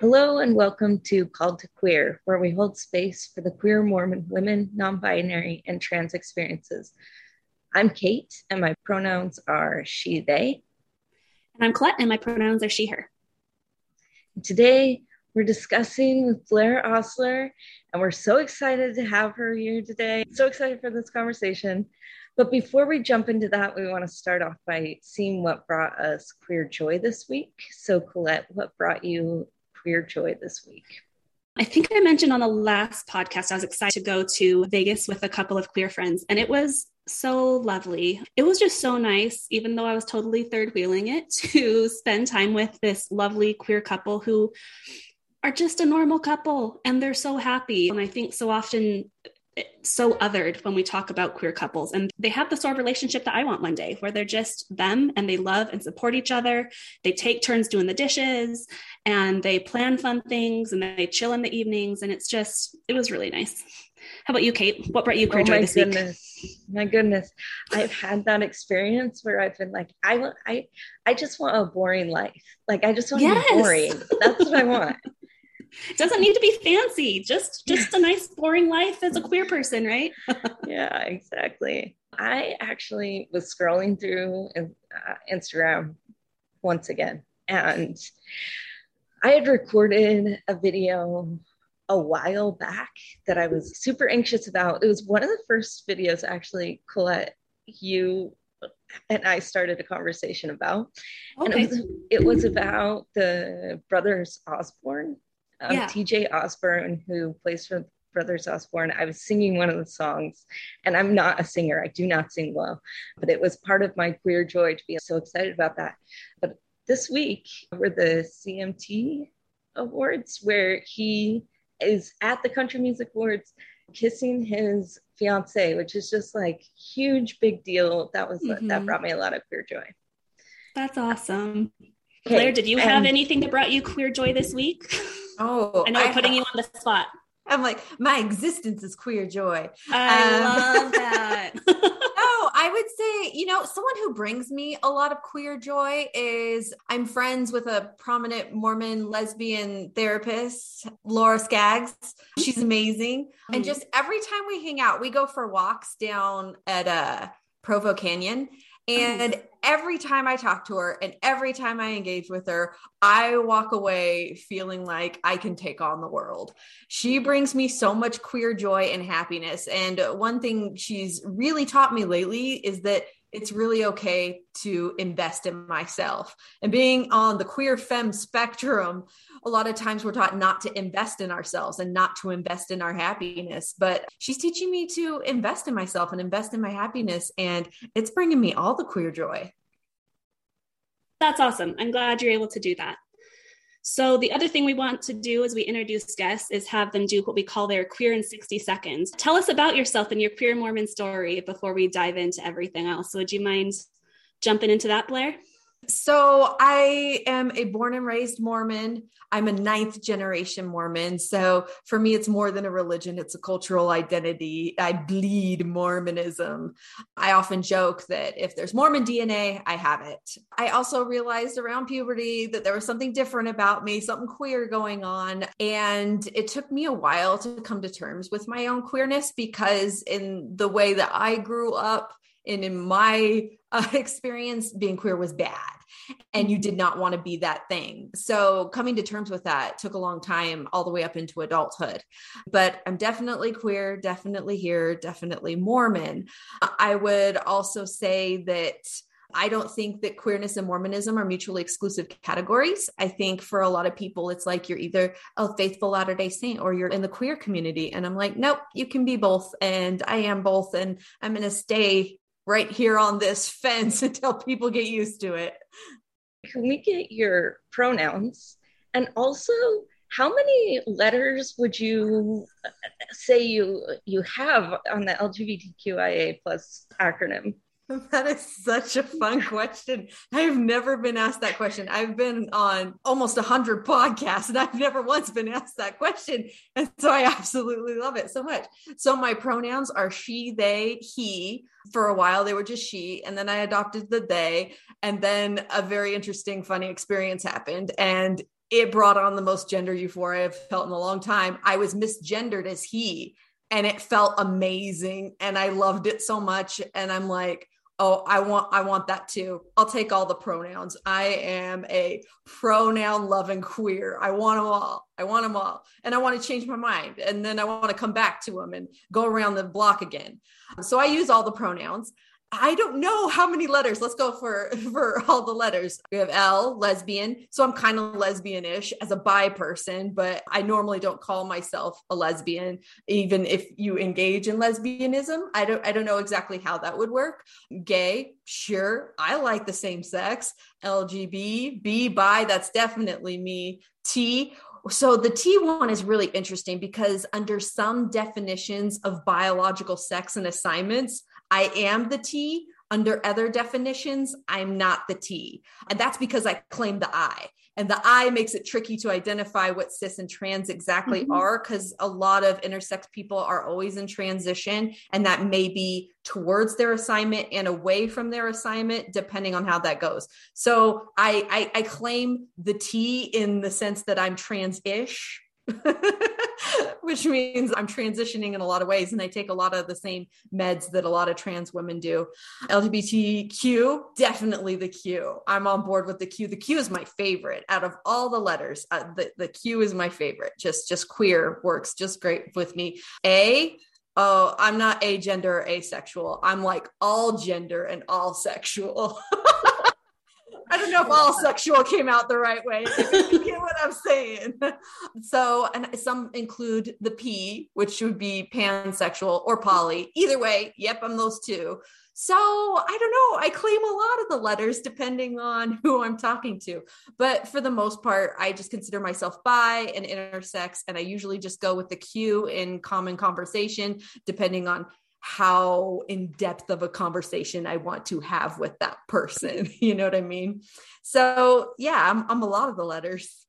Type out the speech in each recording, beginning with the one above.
Hello and welcome to Called to Queer, where we hold space for the queer Mormon women, non binary, and trans experiences. I'm Kate, and my pronouns are she, they. And I'm Colette, and my pronouns are she, her. Today, we're discussing with Blaire Ostler, and we're so excited to have her here today. So excited for this conversation. But before we jump into that, we want to start off by seeing what brought us queer joy this week. So, Colette, what brought you queer joy this week? I think I mentioned on the last podcast, I was excited to go to Vegas with a couple of queer friends, and it was so lovely. It was just so nice, even though I was totally third wheeling it, to spend time with this lovely queer couple who are just a normal couple and they're so happy. And I think so often so othered when we talk about queer couples and they have the sort of relationship that I want one day where they're just them and they love and support each other. They take turns doing the dishes and they plan fun things and they chill in the evenings and it's just it was really nice. How about you, Kate? What brought you oh queer oh, joy this goodness. week? My goodness, I've had that experience where I've been like, I want I, I just want a boring life. Like I just want yes. to be boring. That's what I want. It doesn't need to be fancy just just a nice boring life as a queer person right yeah exactly i actually was scrolling through uh, instagram once again and i had recorded a video a while back that i was super anxious about it was one of the first videos actually colette you and I started a conversation about. Okay. And it was, it was about the brothers Osborne um, yeah. TJ Osborne, who plays for Brothers Osborne. I was singing one of the songs, and I'm not a singer. I do not sing well, but it was part of my queer joy to be so excited about that. But this week were the CMT Awards, where he is at the Country Music Awards kissing his fiance, which is just like huge big deal. That was mm-hmm. that brought me a lot of queer joy. That's awesome. Okay. Blaire, did you have anything that brought you queer joy this week? Oh, I know I'm putting you on the spot. I'm like, my existence is queer joy. I um, love that. no, I would say, you know, someone who brings me a lot of queer joy is I'm friends with a prominent Mormon lesbian therapist, Laura Skaggs. She's amazing. Mm-hmm. And just every time we hang out, we go for walks down at uh, Provo Canyon. Mm-hmm. And every time I talk to her and every time I engage with her, I walk away feeling like I can take on the world. She brings me so much queer joy and happiness. And one thing she's really taught me lately is that it's really okay to invest in myself. And being on the queer femme spectrum, a lot of times we're taught not to invest in ourselves and not to invest in our happiness. But she's teaching me to invest in myself and invest in my happiness. And it's bringing me all the queer joy. That's awesome. I'm glad you're able to do that. So, the other thing we want to do as we introduce guests is have them do what we call their queer in 60 seconds. Tell us about yourself and your queer Mormon story before we dive into everything else. So, would you mind jumping into that, Blaire? So I am a born and raised Mormon. I'm a ninth generation Mormon. So for me, it's more than a religion, it's a cultural identity. I bleed Mormonism. I often joke that if there's Mormon DNA, I have it. I also realized around puberty that there was something different about me, something queer going on. And it took me a while to come to terms with my own queerness because, in the way that I grew up, and in my uh, experience, being queer was bad and you did not want to be that thing. So coming to terms with that took a long time, all the way up into adulthood. But I'm definitely queer, definitely here, definitely Mormon. I would also say that. I don't think that queerness and Mormonism are mutually exclusive categories. I think for a lot of people, it's like you're either a faithful Latter day Saint or you're in the queer community. And I'm like, nope, you can be both. And I am both. And I'm going to stay right here on this fence until people get used to it. Can we get your pronouns? And also, how many letters would you uh, say you you have on the LGBTQIA plus acronym? That is such a fun question. I've never been asked that question. I've been on almost a hundred podcasts and I've never once been asked that question. And so I absolutely love it so much. So my pronouns are she, they, he. For a while, they were just she. And then I adopted the they. And then a very interesting, funny experience happened. And it brought on the most gender euphoria I've felt in a long time. I was misgendered as he, and it felt amazing. And I loved it so much. And I'm like, oh i want i want that too. I'll take all the pronouns. I am a pronoun loving queer. I want them all. I want them all. And i want to change my mind. And then i want to come back to them and go around the block again. So i use all the pronouns I don't know how many letters. Let's go for for all the letters. We have L, lesbian. So I'm kind of lesbian-ish as a bi person, but I normally don't call myself a lesbian even if you engage in lesbianism. I don't I don't know exactly how that would work. Gay, sure. I like the same sex. LGB, B, bi, that's definitely me. T, so the T one is really interesting because under some definitions of biological sex and assignments, I am the T. Under other definitions, I'm not the T. And that's because I claim the I. And the I makes it tricky to identify what cis and trans exactly mm-hmm. are because a lot of intersex people are always in transition. And that may be towards their assignment and away from their assignment, depending on how that goes. So I, I, I claim the T in the sense that I'm trans ish. which means I'm transitioning in a lot of ways. And I take a lot of the same meds that a lot of trans women do. LGBTQ, definitely the Q. I'm on board with the Q. The Q is my favorite out of all the letters. Uh, the, the Q is my favorite. Just, just queer works just great with me. A, oh, I'm not agender or asexual. I'm like all gender and all sexual. I don't know if all sexual came out the right way. you get what I'm saying. So, and some include the P, which would be pansexual or poly. Either way, yep, I'm those two. So I don't know. I claim a lot of the letters depending on who I'm talking to. But for the most part, I just consider myself bi and intersex. And I usually just go with the Q in common conversation, depending on how in depth of a conversation I want to have with that person. You know what I mean? So, yeah, I'm, I'm a lot of the letters.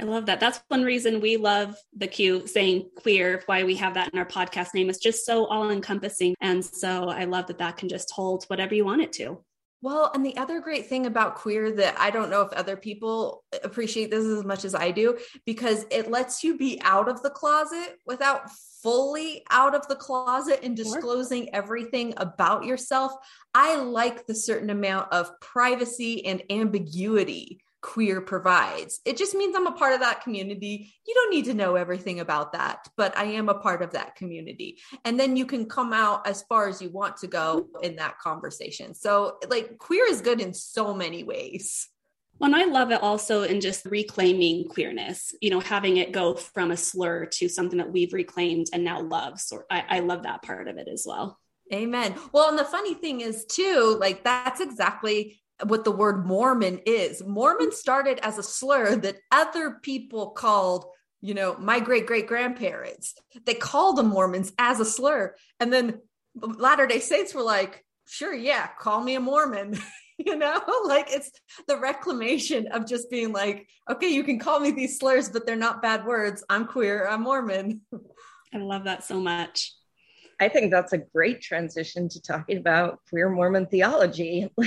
I love that. That's one reason we love the Q saying queer, why we have that in our podcast name. It's just so all encompassing. And so I love that that can just hold whatever you want it to. Well, and the other great thing about queer that I don't know if other people appreciate this as much as I do, because it lets you be out of the closet without fully out of the closet and disclosing everything about yourself, I like the certain amount of privacy and ambiguity queer provides. It just means I'm a part of that community. You don't need to know everything about that, but I am a part of that community. And then you can come out as far as you want to go in that conversation. So, like, queer is good in so many ways. Well, and I love it also in just reclaiming queerness, you know, having it go from a slur to something that we've reclaimed and now love. So I, I love that part of it as well. Amen. Well, and the funny thing is, too, like that's exactly what the word Mormon is. Mormon mm. started as a slur that other people called, you know, my great great grandparents. They called them Mormons as a slur. And then Latter day Saints were like, sure, yeah, call me a Mormon. you know like it's the reclamation of just being like okay you can call me these slurs but they're not bad words i'm queer i'm mormon i love that so much i think that's a great transition to talking about queer mormon theology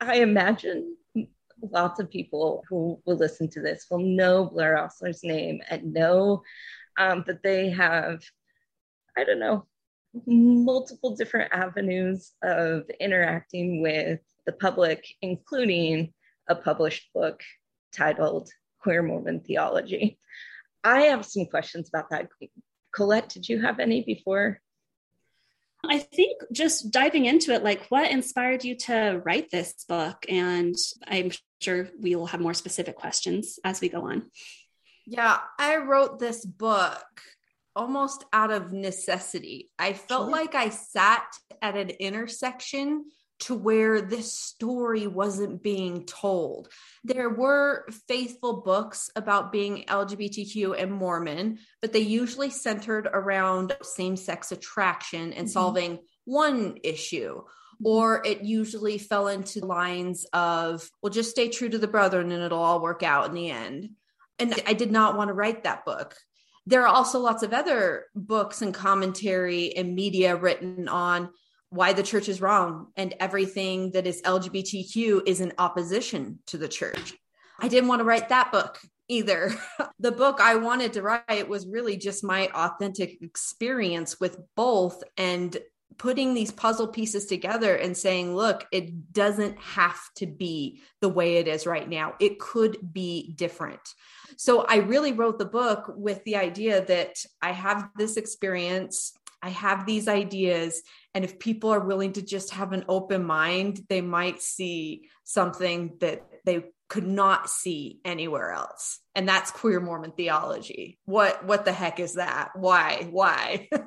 i imagine lots of people who will listen to this will know blaire ostler's name and know um, that they have i don't know multiple different avenues of interacting with the public, including a published book titled Queer Mormon Theology. I have some questions about that. Colette, did you have any before? I think just diving into it, like what inspired you to write this book? And I'm sure we will have more specific questions as we go on. Yeah, I wrote this book almost out of necessity. I felt sure. like I sat at an intersection to where this story wasn't being told. There were faithful books about being LGBTQ and Mormon, but they usually centered around same sex attraction and mm-hmm. solving one issue. Or it usually fell into lines of, well, just stay true to the brethren and it'll all work out in the end. And I did not want to write that book there are also lots of other books and commentary and media written on why the church is wrong and everything that is LGBTQ is in opposition to the church. I didn't want to write that book either. the book I wanted to write was really just my authentic experience with both and putting these puzzle pieces together and saying, look, it doesn't have to be the way it is right now. It could be different. So I really wrote the book with the idea that I have this experience, I have these ideas, and if people are willing to just have an open mind, they might see something that they could not see anywhere else. And that's queer Mormon theology. What what the heck is that? Why? Why?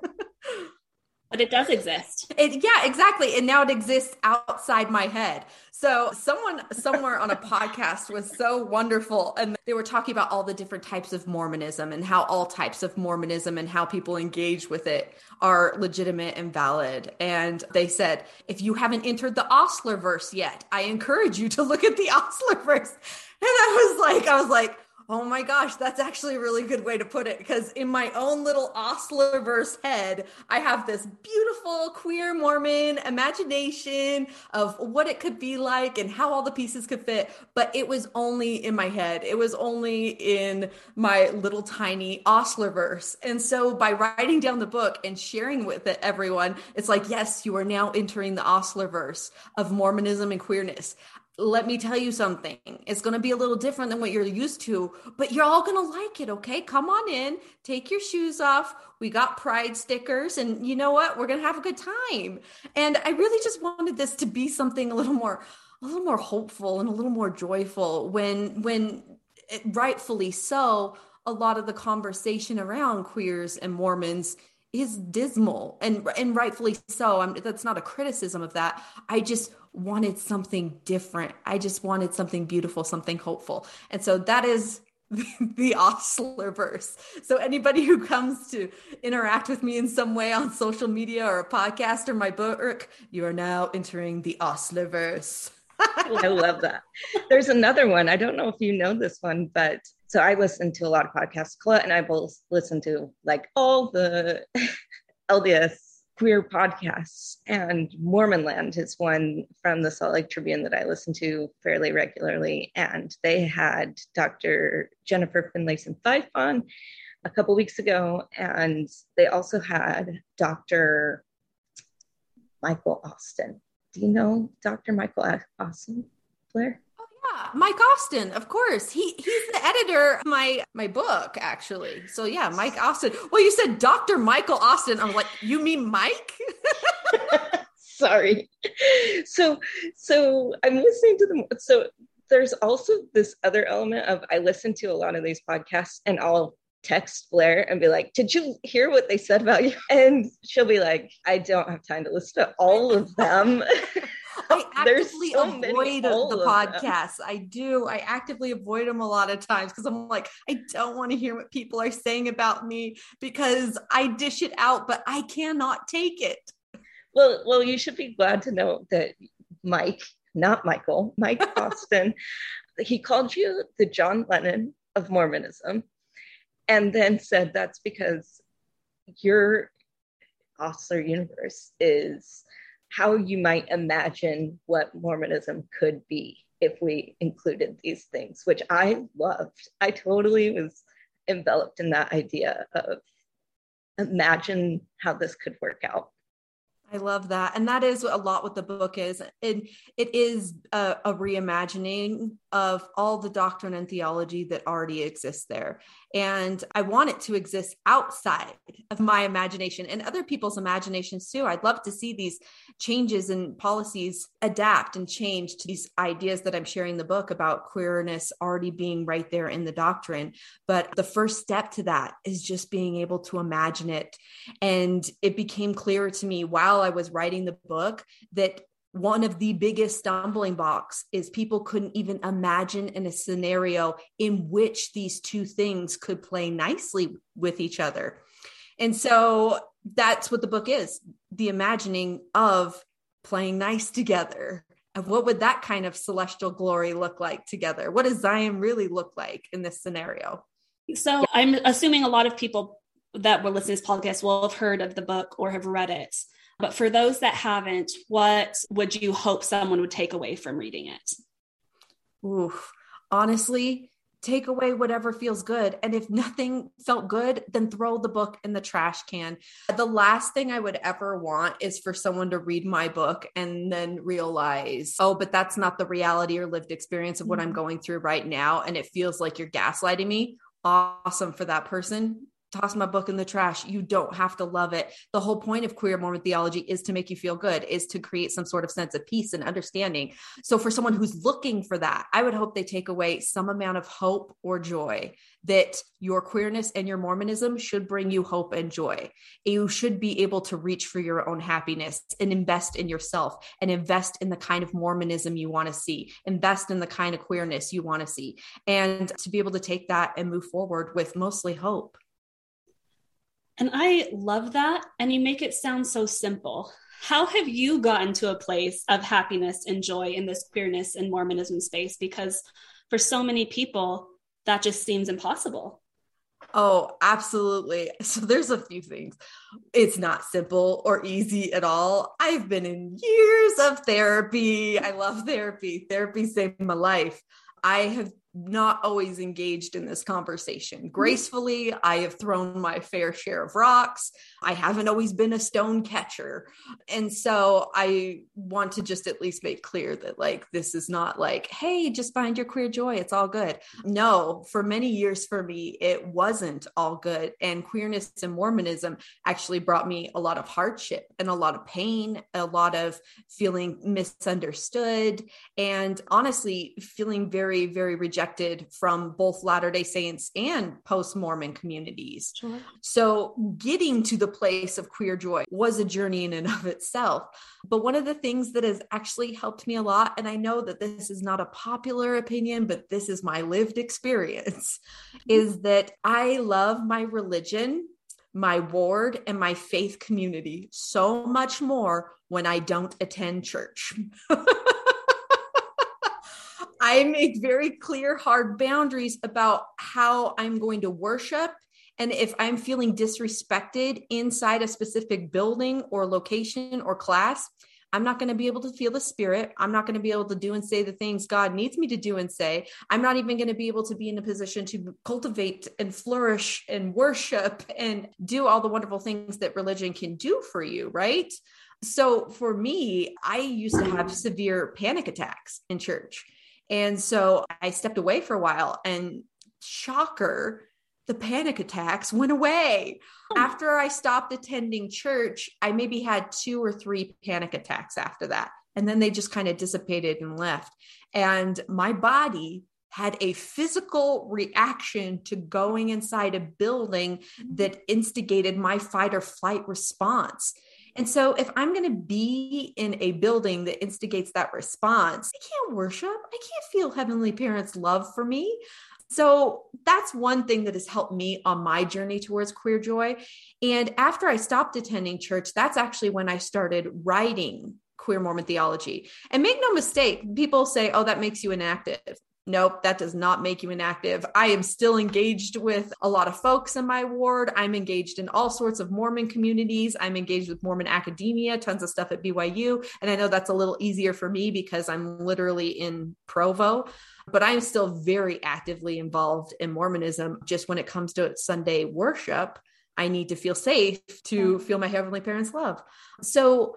but it does exist. It, yeah, exactly. And now it exists outside my head. So someone somewhere on a podcast was so wonderful. And they were talking about all the different types of Mormonism and how all types of Mormonism and how people engage with it are legitimate and valid. And they said, if you haven't entered the Ostler verse yet, I encourage you to look at the Ostler verse. And I was like, I was like, Oh my gosh, that's actually a really good way to put it. Because in my own little Ostlerverse head, I have this beautiful queer Mormon imagination of what it could be like and how all the pieces could fit. But it was only in my head, it was only in my little tiny Ostlerverse. And so by writing down the book and sharing with it, everyone, it's like, yes, you are now entering the Ostlerverse of Mormonism and queerness let me tell you something. It's going to be a little different than what you're used to, but you're all going to like it. Okay. Come on in, take your shoes off. We got pride stickers, and you know what? We're going to have a good time. And I really just wanted this to be something a little more, a little more hopeful and a little more joyful when, when it, rightfully so, a lot of the conversation around queers and Mormons is dismal and and rightfully so. I'm, that's not a criticism of that. I just wanted something different. I just wanted something beautiful, something hopeful. And so that is the Ostler verse. So anybody who comes to interact with me in some way on social media or a podcast or my book, you are now entering the Ostler verse. I love that. There's another one. I don't know if you know this one, but so I listen to a lot of podcasts. And I both listen to like all the LDS queer podcasts, and Mormonland is one from the Salt Lake Tribune that I listen to fairly regularly. And they had Dr. Jennifer Finlayson Fife on a couple weeks ago, and they also had Dr. Michael Austin. Do you know Dr. Michael Austin, Blaire? Mike Austin, of course. He he's the editor of my my book, actually. So yeah, Mike Austin. Well, you said Dr. Michael Austin. I'm like, you mean Mike? Sorry. So so I'm listening to them. So there's also this other element of I listen to a lot of these podcasts and I'll text Blaire and be like, Did you hear what they said about you? And she'll be like, I don't have time to listen to all of them. I actively so avoid the podcasts. I do. I actively avoid them a lot of times because I'm like, I don't want to hear what people are saying about me because I dish it out, but I cannot take it. Well, well, you should be glad to know that Mike, not Michael, Mike Austin, he called you the John Lennon of Mormonism, and then said that's because your Ostler universe is how you might imagine what Mormonism could be if we included these things, which I loved. I totally was enveloped in that idea of imagine how this could work out. I love that. And that is a lot what the book is. And it is a, a, reimagining of all the doctrine and theology that already exists there. And I want it to exist outside of my imagination and other people's imaginations too. I'd love to see these changes and policies adapt and change to these ideas that I'm sharing the book about queerness already being right there in the doctrine. But the first step to that is just being able to imagine it. And it became clear to me while I was writing the book that one of the biggest stumbling blocks is people couldn't even imagine in a scenario in which these two things could play nicely with each other. And so that's what the book is the imagining of playing nice together. And what would that kind of celestial glory look like together? What does Zion really look like in this scenario? So I'm assuming a lot of people that were listening to this podcast will have heard of the book or have read it. But for those that haven't, what would you hope someone would take away from reading it? Oof. honestly, take away whatever feels good. And if nothing felt good, then throw the book in the trash can. The last thing I would ever want is for someone to read my book and then realize, oh, but that's not the reality or lived experience of what I'm mm-hmm. going through right now. And it feels like you're gaslighting me. Awesome for that person toss my book in the trash. You don't have to love it. The whole point of queer Mormon theology is to make you feel good, is to create some sort of sense of peace and understanding. So, for someone who's looking for that, I would hope they take away some amount of hope or joy that your queerness and your Mormonism should bring you hope and joy. You should be able to reach for your own happiness and invest in yourself and invest in the kind of Mormonism you want to see, invest in the kind of queerness you want to see, and to be able to take that and move forward with mostly hope. And I love that. And you make it sound so simple. How have you gotten to a place of happiness and joy in this queerness and Mormonism space? Because for so many people, that just seems impossible. Oh, absolutely. So there's a few things. It's not simple or easy at all. I've been in years of therapy. I love therapy. Therapy saved my life. I have not always engaged in this conversation mm-hmm. gracefully. I have thrown my fair share of rocks. I haven't always been a stone catcher. And so I want to just at least make clear that, like, this is not like, hey, just find your queer joy. It's all good. No, for many years for me, it wasn't all good. And queerness and Mormonism actually brought me a lot of hardship and a lot of pain, a lot of feeling misunderstood, and honestly, feeling very, very rejected rejected from both Latter day Saints and post Mormon communities. Sure. So, getting to the place of queer joy was a journey in and of itself. But one of the things that has actually helped me a lot, and I know that this is not a popular opinion, but this is my lived experience, mm-hmm. is that I love my religion my ward and my faith community so much more when I don't attend church. I make very clear, hard boundaries about how I'm going to worship. And if I'm feeling disrespected inside a specific building or location or class, I'm not going to be able to feel the spirit. I'm not going to be able to do and say the things God needs me to do and say. I'm not even going to be able to be in a position to cultivate and flourish and worship and do all the wonderful things that religion can do for you, right? So for me, I used to have severe panic attacks in church. And so I stepped away for a while and shocker, the panic attacks went away. Oh. After I stopped attending church, I maybe had two or three panic attacks after that. And then they just kind of dissipated and left. And my body had a physical reaction to going inside a building mm-hmm. that instigated my fight or flight response. And so, if I'm going to be in a building that instigates that response, I can't worship. I can't feel Heavenly Parents' love for me. So, that's one thing that has helped me on my journey towards queer joy. And after I stopped attending church, that's actually when I started writing queer Mormon theology. And make no mistake, people say, oh, that makes you inactive. Nope, that does not make you inactive. I am still engaged with a lot of folks in my ward. I'm engaged in all sorts of Mormon communities. I'm engaged with Mormon academia, tons of stuff at BYU. And I know that's a little easier for me because I'm literally in Provo, but I'm still very actively involved in Mormonism. Just when it comes to Sunday worship, I need to feel safe to feel my Heavenly Parents' love. So,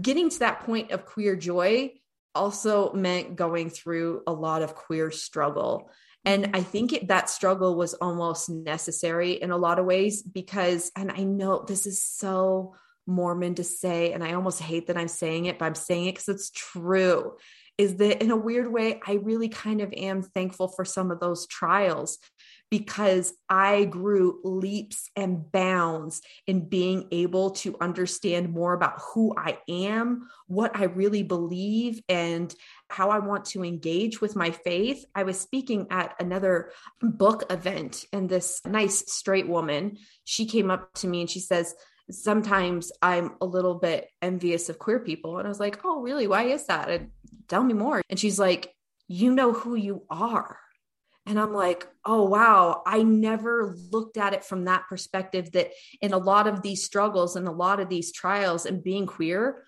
getting to that point of queer joy also meant going through a lot of queer struggle. And I think it, that struggle was almost necessary in a lot of ways because, and I know this is so Mormon to say, and I almost hate that I'm saying it, but I'm saying it because it's true. Is that in a weird way, I really kind of am thankful for some of those trials because I grew leaps and bounds in being able to understand more about who I am, what I really believe, and how I want to engage with my faith. I was speaking at another book event, and this nice straight woman, she came up to me and she says, Sometimes I'm a little bit envious of queer people. And I was like, Oh, really? Why is that? And tell me more. And she's like, You know who you are and I'm like, oh, wow, I never looked at it from that perspective. That in a lot of these struggles and a lot of these trials and being queer,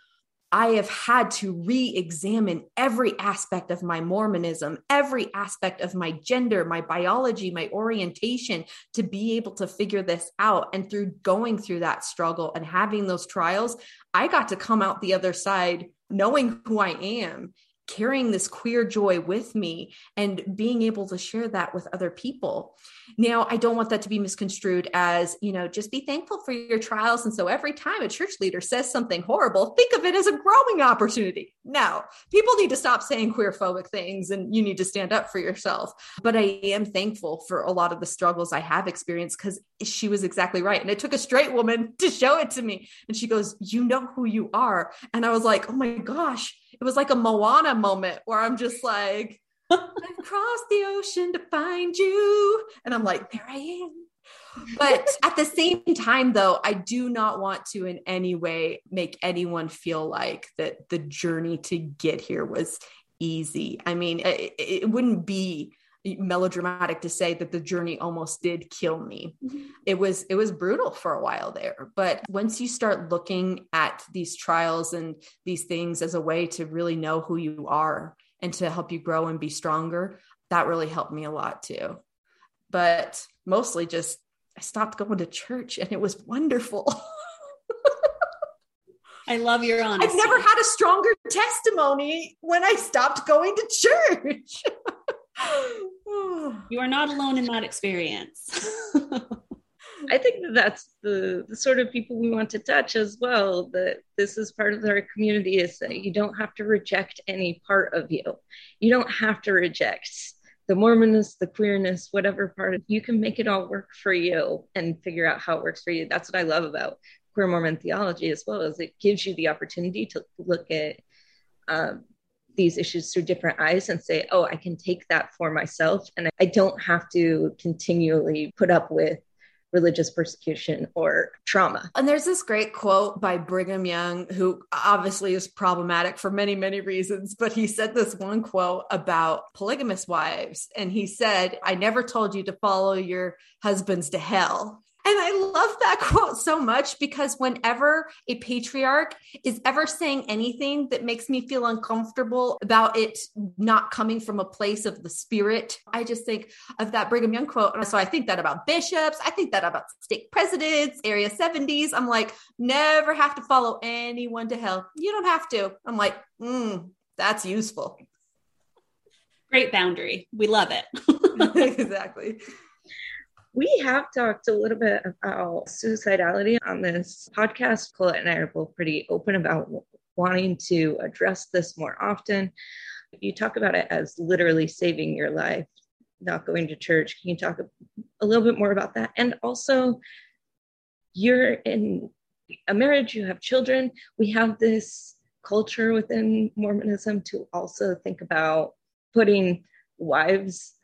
I have had to re examine every aspect of my Mormonism, every aspect of my gender, my biology, my orientation to be able to figure this out. And through going through that struggle and having those trials, I got to come out the other side knowing who I am carrying this queer joy with me and being able to share that with other people. Now, I don't want that to be misconstrued as, you know, just be thankful for your trials. And so every time a church leader says something horrible, think of it as a growing opportunity. No, people need to stop saying queer phobic things and you need to stand up for yourself. But I am thankful for a lot of the struggles I have experienced because she was exactly right. And it took a straight woman to show it to me. And she goes, You know who you are. And I was like, Oh my gosh it was like a Moana moment where I'm just like, I've crossed the ocean to find you. And I'm like, there I am. But at the same time, though, I do not want to in any way make anyone feel like that the journey to get here was easy. I mean, it, it wouldn't be melodramatic to say that the journey almost did kill me. Mm-hmm. It was it was brutal for a while there, but once you start looking at these trials and these things as a way to really know who you are and to help you grow and be stronger, that really helped me a lot too. But mostly just I stopped going to church and it was wonderful. I love your honesty. I've never had a stronger testimony when I stopped going to church. you are not alone in that experience. I think that that's the, the sort of people we want to touch as well. That this is part of our community is that you don't have to reject any part of you. You don't have to reject the Mormonness, the queerness, whatever part of you can make it all work for you and figure out how it works for you. That's what I love about queer Mormon theology as well, is it gives you the opportunity to look at um, these issues through different eyes and say, oh, I can take that for myself. And I don't have to continually put up with religious persecution or trauma. And there's this great quote by Brigham Young, who obviously is problematic for many, many reasons, but he said this one quote about polygamous wives. And he said, I never told you to follow your husbands to hell. And I love that quote so much because whenever a patriarch is ever saying anything that makes me feel uncomfortable about it not coming from a place of the spirit, I just think of that Brigham Young quote. And so I think that about bishops, I think that about stake presidents, Area 70s. I'm like, never have to follow anyone to hell. You don't have to. I'm like, mm, that's useful. Great boundary. We love it. exactly. We have talked a little bit about suicidality on this podcast. Colette and I are both pretty open about wanting to address this more often. You talk about it as literally saving your life, not going to church. Can you talk a little bit more about that? And also, you're in a marriage, you have children. We have this culture within Mormonism to also think about putting wives'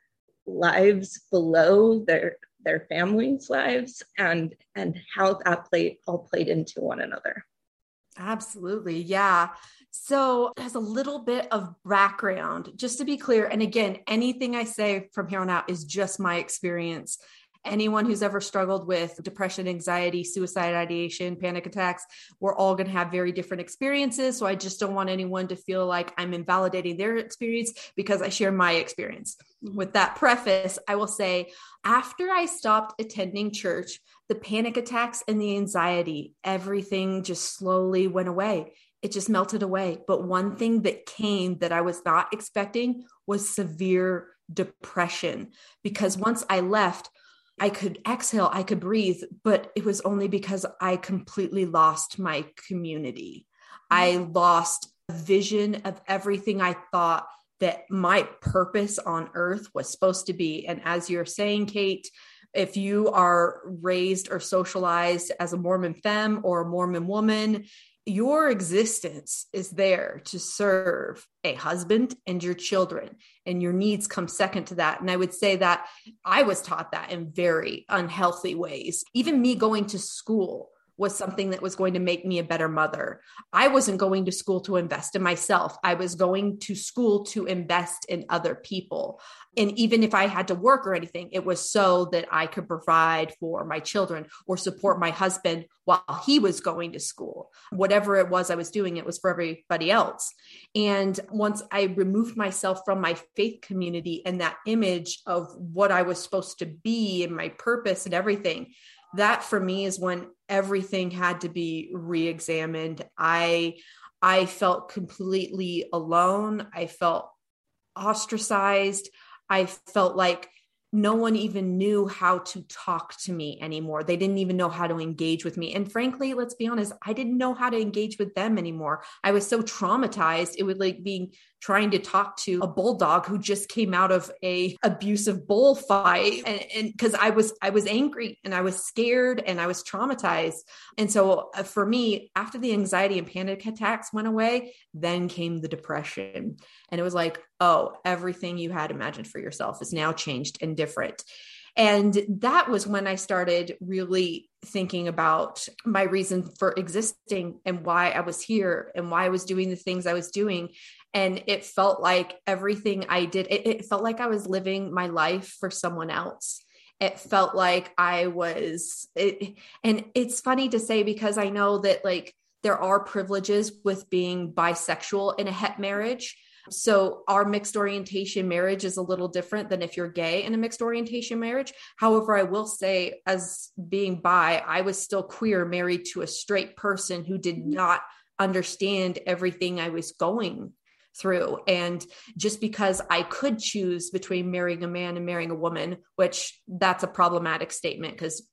lives below their their families' lives and and how that played all played into one another. Absolutely. Yeah. So, as a little bit of background, just to be clear, and again, anything I say from here on out is just my experience anyone who's ever struggled with depression, anxiety, suicide ideation, panic attacks, we're all going to have very different experiences. So I just don't want anyone to feel like I'm invalidating their experience because I share my experience. With that preface, I will say after I stopped attending church, the panic attacks and the anxiety, everything just slowly went away it just melted away. But one thing that came that I was not expecting was severe depression because once I left, I could exhale, I could breathe, but it was only because I completely lost my community. I mm. lost a vision of everything I thought that my purpose on earth was supposed to be. And as you're saying, Kate, if you are raised or socialized as a Mormon femme or a Mormon woman, your existence is there to serve a husband and your children and your needs come second to that. And i would say that i was taught that in very unhealthy ways. Even me going to school was something that was going to make me a better mother. I wasn't going to school to invest in myself. I was going to school to invest in other people. And even if I had to work or anything, it was so that I could provide for my children or support my husband while he was going to school. Whatever it was I was doing, it was for everybody else. And once I removed myself from my faith community and that image of what I was supposed to be and my purpose and everything, that for me is when everything had to be re-examined i i felt completely alone i felt ostracized i felt like no one even knew how to talk to me anymore. They didn't even know how to engage with me. And frankly, let's be honest, I didn't know how to engage with them anymore. I was so traumatized. It would like being trying to talk to a bulldog who just came out of a abusive bullfight and because I was I was angry and I was scared and I was traumatized. And so uh, for me, after the anxiety and panic attacks went away, then came the depression. And it was like, oh, everything you had imagined for yourself is now changed and different. And that was when I started really thinking about my reason for existing and why I was here and why I was doing the things I was doing. And it felt like everything I did, it, it felt like I was living my life for someone else it felt like I was it, and it's funny to say because I know that like there are privileges with being bisexual in a het marriage so our mixed orientation marriage is a little different than if you're gay in a mixed orientation marriage. However, I will say, as being bi, I was still queer, married to a straight person who did mm-hmm. not understand everything I was going through. And just because I could choose between marrying a man and marrying a woman, which that's a problematic statement because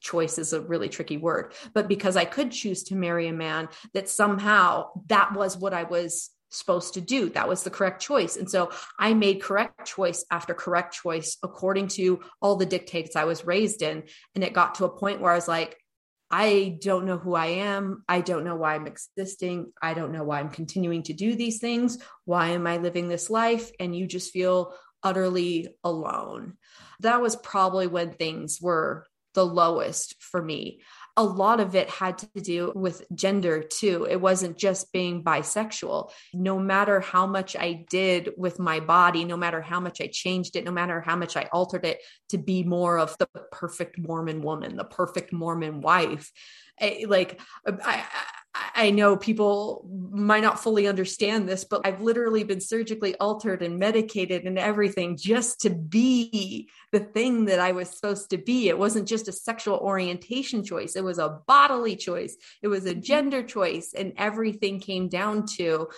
choice is a really tricky word, but because I could choose to marry a man, that somehow that was what I was supposed to do. That was the correct choice. And so I made correct choice after correct choice according to all the dictates I was raised in. And it got to a point where I was like, I don't know who I am. I don't know why I'm existing. I don't know why I'm continuing to do these things. Why am I living this life? And you just feel utterly alone. That was probably when things were the lowest for me a lot of it had to do with gender too. It wasn't just being bisexual. No matter how much I did with my body, no matter how much I changed it, no matter how much I altered it to be more of the perfect Mormon woman, the perfect Mormon wife, I, like I, I know people might not fully understand this, but I've literally been surgically altered and medicated and everything just to be the thing that I was supposed to be. It wasn't just a sexual orientation choice, it was a bodily choice, it was a mm-hmm. gender choice, and everything came down to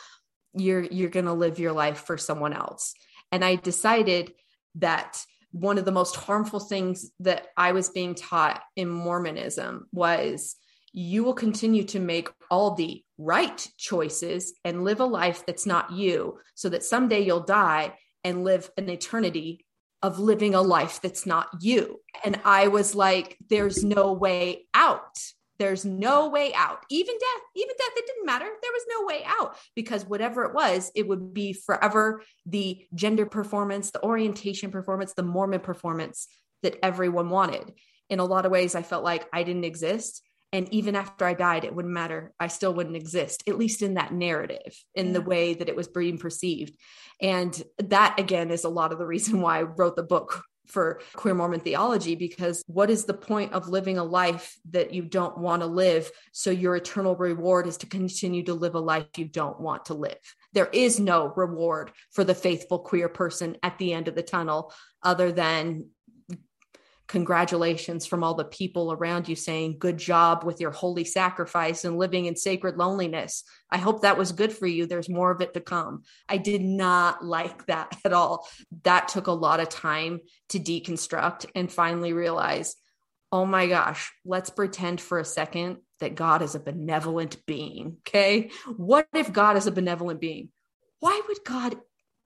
you're you're going to live your life for someone else. And I decided that one of the most harmful things that I was being taught in Mormonism was you will continue to make all the right choices and live a life that's not you, so that someday you'll die and live an eternity of living a life that's not you. And I was like, there's no way out. There's no way out. Even death, even death, it didn't matter. There was no way out because whatever it was, it would be forever the gender performance, the orientation performance, the Mormon performance that everyone wanted. In a lot of ways, I felt like I didn't exist and even after i died it wouldn't matter i still wouldn't exist at least in that narrative in yeah. the way that it was being perceived and that again is a lot of the reason why i wrote the book for queer Mormon theology because what is the point of living a life that you don't want to live? So your eternal reward is to continue to live a life you don't want to live. There is no reward for the faithful queer person at the end of the tunnel other than congratulations from all the people around you saying, Good job with your holy sacrifice and living in sacred loneliness. I hope that was good for you. There's more of it to come. I did not like that at all. That took a lot of time to deconstruct and finally realize, oh my gosh, let's pretend for a second that God is a benevolent being. Okay. What if God is a benevolent being? Why would God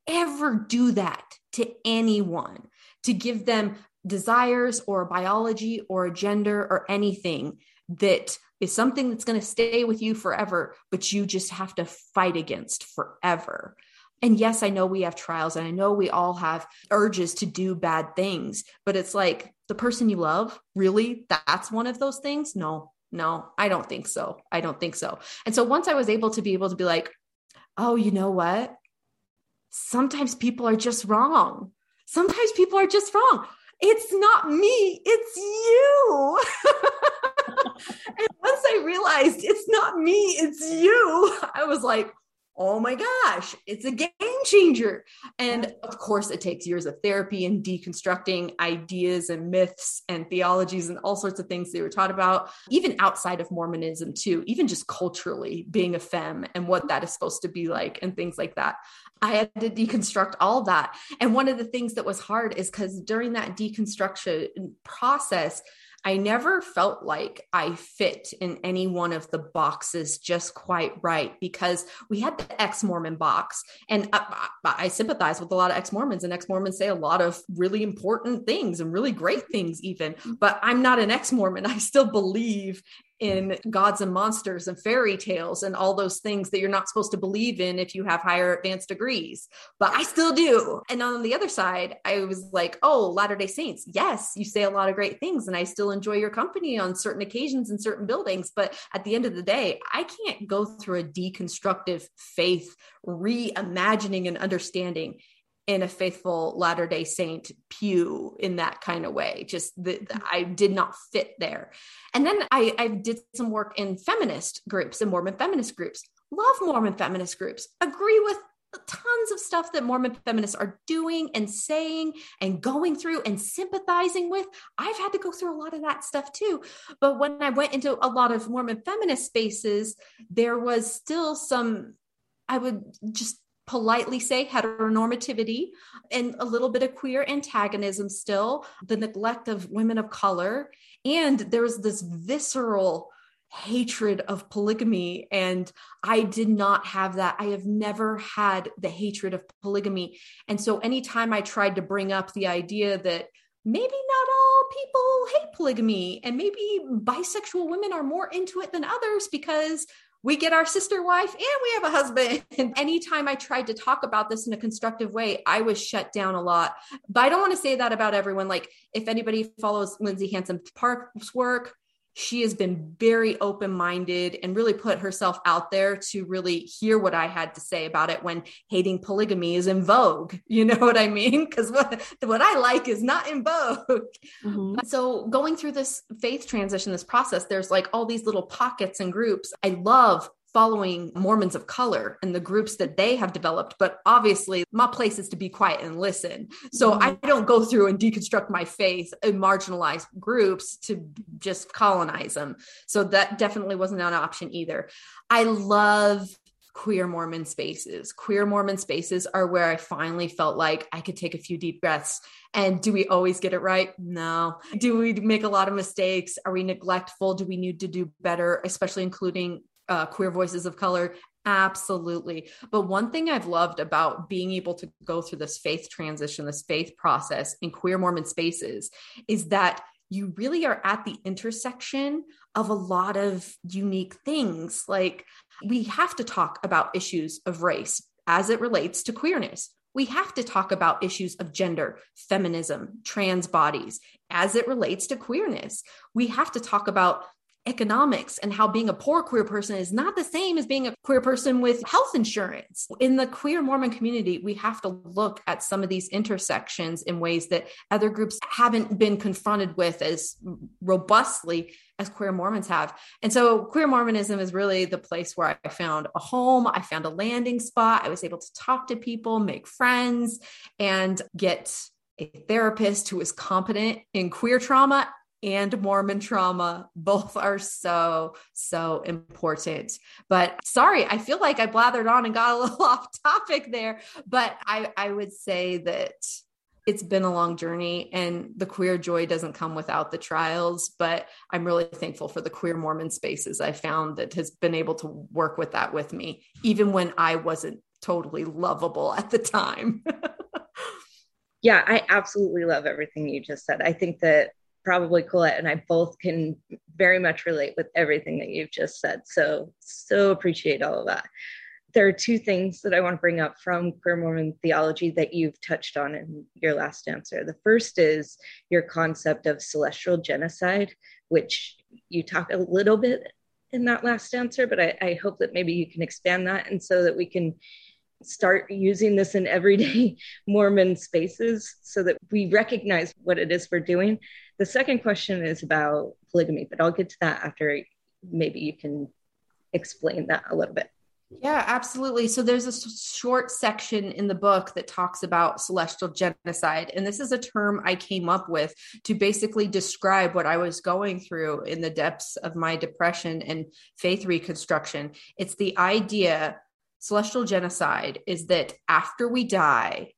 ever do that to anyone? To give them desires or biology or gender or anything that is something that's going to stay with you forever, but you just have to fight against forever. And yes, I know we have trials and I know we all have urges to do bad things, but it's like the person you love, really, that's one of those things? No, no, I don't think so. I don't think so. And so once I was able to be able to be like, oh, you know what? Sometimes people are just wrong. Sometimes people are just wrong. It's not me, it's you. and once I realized it's not me, it's you, I was like, oh my gosh, it's a game changer. And of course, it takes years of therapy and deconstructing ideas and myths and theologies and all sorts of things they were taught about, even outside of Mormonism, too, even just culturally being a femme and what that is supposed to be like and things like that. I had to deconstruct all that. And one of the things that was hard is because during that deconstruction process, I never felt like I fit in any one of the boxes just quite right because we had the ex Mormon box. And I, I, sympathize with a lot of ex Mormons, and ex Mormons say a lot of really important things and really great things, even. Mm-hmm. But I'm not an ex Mormon. I still believe in gods and monsters and fairy tales and all those things that you're not supposed to believe in if you have higher advanced degrees. But I still do. And on the other side, I was like, oh, Latter day Saints. Yes, you say a lot of great things and I still enjoy your company on certain occasions in certain buildings. But at the end of the day, I can't go through a deconstructive faith reimagining and understanding in a faithful Latter day Saint pew in that kind of way. Just that I did not fit there. And then I, I did some work in feminist groups and Mormon feminist groups. Love Mormon feminist groups. Agree with tons of stuff that Mormon feminists are doing and saying and going through and sympathizing with. I've had to go through a lot of that stuff too. But when I went into a lot of Mormon feminist spaces, there was still some, I would just politely say heteronormativity and a little bit of queer antagonism still, the neglect of women of color. And there was this visceral hatred of polygamy. And I did not have that. I have never had the hatred of polygamy. And so anytime I tried to bring up the idea that maybe not all people hate polygamy and maybe bisexual women are more into it than others because we get our sister wife and we have a husband. And anytime I tried to talk about this in a constructive way, I was shut down a lot. But I don't want to say that about everyone. Like, if anybody follows Lindsay Hansen Park's work, she has been very open minded and really put herself out there to really hear what I had to say about it when hating polygamy is in vogue. You know what I mean? Because what, what I like is not in vogue. Mm-hmm. So, going through this faith transition, this process, there's like all these little pockets and groups. I love following Mormons of color and the groups that they have developed. But obviously, my place is to be quiet and listen. So mm-hmm. I don't go through and deconstruct my faith in marginalized groups to just colonize them. So that definitely wasn't an option either. I love queer Mormon spaces. Queer Mormon spaces are where I finally felt like I could take a few deep breaths. And do we always get it right? No. Do we make a lot of mistakes? Are we neglectful? Do we need to do better, especially including uh, queer voices of color? Absolutely. But one thing i've loved about being able to go through this faith transition this faith process in queer mormon spaces is that you really are at the intersection of a lot of unique things. Like we have to talk about issues of race as it relates to queerness. We have to talk about issues of gender, feminism, trans bodies as it relates to queerness. We have to talk about economics and how being a poor queer person is not the same as being a queer person with health insurance. In the queer Mormon community, we have to look at some of these intersections in ways that other groups haven't been confronted with as robustly as queer Mormons have. And so queer Mormonism is really the place where I found a home, I found a landing spot, I was able to talk to people, make friends, and get a therapist who is competent in queer trauma and Mormon trauma. Both are so, so important. But sorry, I feel like I blathered on and got a little off topic there. But I, I would say that it's been a long journey and the queer joy doesn't come without the trials. But I'm really thankful for the queer Mormon spaces I found that has been able to work with that with me, even when I wasn't totally lovable at the time. yeah, I absolutely love everything you just said. I think that probably Colette and I both can very much relate with everything that you've just said. So, so appreciate all of that. There are two things that I want to bring up from queer Mormon theology that you've touched on in your last answer. The first is your concept of celestial genocide, which you talk a little bit in that last answer, but I, I hope that maybe you can expand that and so that we can start using this in everyday Mormon spaces so that we recognize what it is we're doing. The second question is about polygamy, but I'll get to that after maybe you can explain that a little bit. Yeah, absolutely. So there's a short section in the book that talks about celestial genocide. And this is a term I came up with to basically describe what I was going through in the depths of my depression and faith reconstruction. It's the idea celestial genocide is that after we die,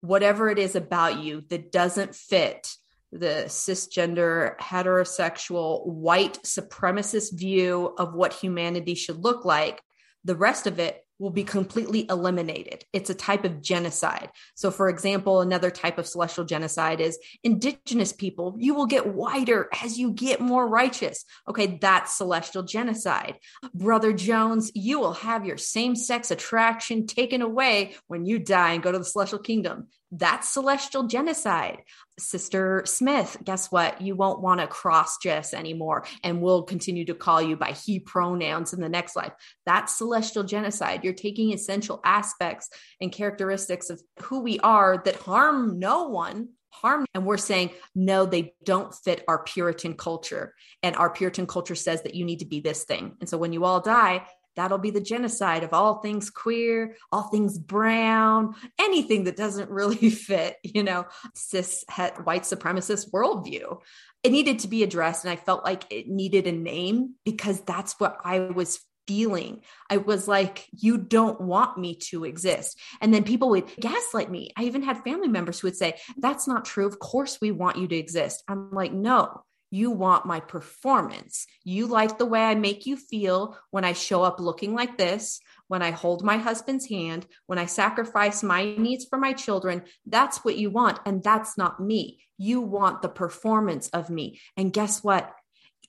whatever it is about you that doesn't fit the cisgender, heterosexual, white supremacist view of what humanity should look like the rest of it will be completely eliminated. It's a type of genocide. So, for example, another type of celestial genocide is indigenous people. You will get whiter as you get more righteous. Okay, that's celestial genocide. Brother Jones, you will have your same sex attraction taken away when you die and go to the celestial kingdom. That's celestial genocide. Sister Smith, guess what? You won't want to cross dress anymore, and we'll continue to call you by he pronouns in the next life. That's celestial genocide. You're taking essential aspects and characteristics of who we are that harm no one, harm. And we're saying, no, they don't fit our Puritan culture. And our Puritan culture says that you need to be this thing. And so when you all die, That'll be the genocide of all things queer, all things brown, anything that doesn't really fit, you know, cis het white supremacist worldview. It needed to be addressed. And I felt like it needed a name because that's what I was feeling. I was like, you don't want me to exist. And then people would gaslight me. I even had family members who would say, that's not true. Of course, we want you to exist. I'm like, no, you want my performance. You like the way I make you feel when I show up looking like this, when I hold my husband's hand, when I sacrifice my needs for my children. That's what you want. And that's not me. You want the performance of me. And guess what?